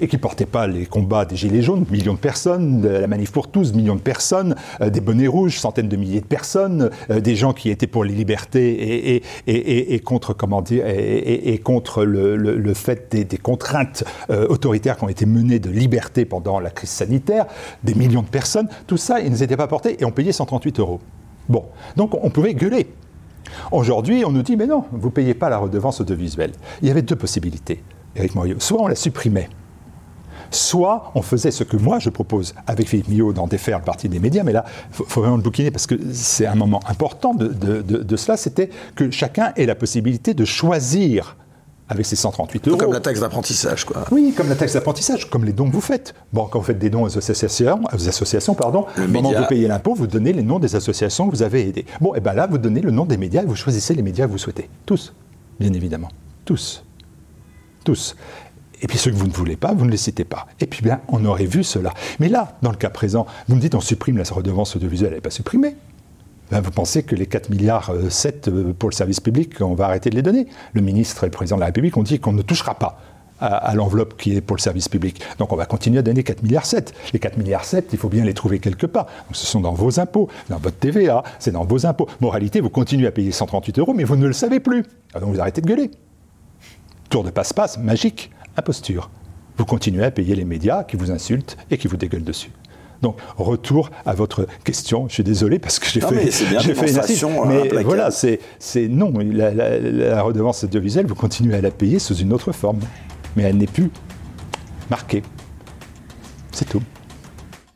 et qui ne portaient pas les combats des Gilets jaunes, millions de personnes, la manif pour tous, millions de personnes, euh, des bonnets rouges, centaines de milliers de personnes, euh, des gens qui étaient pour les libertés et, contre, comment dire, et, contre le, fait des, contraintes euh, autoritaires qui ont été menées de liberté pendant la crise sanitaire, des millions de personnes, tout ça, ils n'étaient pas portés et on payait 138 euros. Bon, donc on pouvait gueuler. Aujourd'hui, on nous dit, mais non, vous ne payez pas la redevance audiovisuelle. Il y avait deux possibilités, Eric Morio. Soit on la supprimait, soit on faisait ce que moi je propose avec Philippe Millot dans Défaire le parti des médias, mais là, il faut, vraiment le bouquiner parce que c'est un moment important de, cela, c'était que chacun ait la possibilité de choisir avec ses 138 euros. Comme la taxe d'apprentissage, quoi. Oui, comme la taxe d'apprentissage, comme les dons que vous faites. Bon, quand vous faites des dons aux associations, aux associations pardon, au moment où vous payez l'impôt, vous donnez les noms des associations que vous avez aidées. Bon, et bien là, vous donnez le nom des médias et vous choisissez les médias que vous souhaitez. Tous, bien évidemment. Tous. Tous. Et puis ceux que vous ne voulez pas, vous ne les citez pas. Et puis bien, on aurait vu cela. Mais là, dans le cas présent, vous me dites on supprime la redevance audiovisuelle, elle n'est pas supprimée. Ben, vous pensez que les 4 milliards 7 euh, euh, pour le service public, on va arrêter de les donner Le ministre et le président de la République ont dit qu'on ne touchera pas à, l'enveloppe qui est pour le service public. Donc on va continuer à donner 4 milliards 7. Les 4 milliards 7, il faut bien les trouver quelque part. Donc ce sont dans vos impôts, dans votre TVA, c'est dans vos impôts. Moralité, vous continuez à payer 138 euros, mais vous ne le savez plus. Ah, donc vous arrêtez de gueuler. Tour de passe-passe, magique, imposture. Vous continuez à payer les médias qui vous insultent et qui vous dégueulent dessus. Donc, retour à votre question. Je suis désolé parce que j'ai fait, j'ai fait une Mais voilà, c'est non. La, la, redevance audiovisuelle, vous continuez à la payer sous une autre forme. Mais elle n'est plus marquée. C'est tout.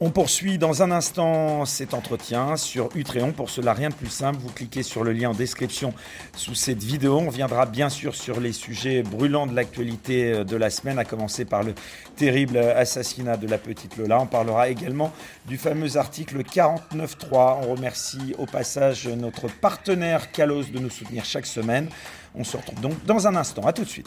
On poursuit dans un instant cet entretien sur Utréon. Pour cela, rien de plus simple. Vous cliquez sur le lien en description sous cette vidéo. On viendra bien sûr sur les sujets brûlants de l'actualité de la semaine, à commencer par le terrible assassinat de la petite Lola. On parlera également du fameux article 49.3. On remercie au passage notre partenaire Calos de nous soutenir chaque semaine. On se retrouve donc dans un instant. À tout de suite.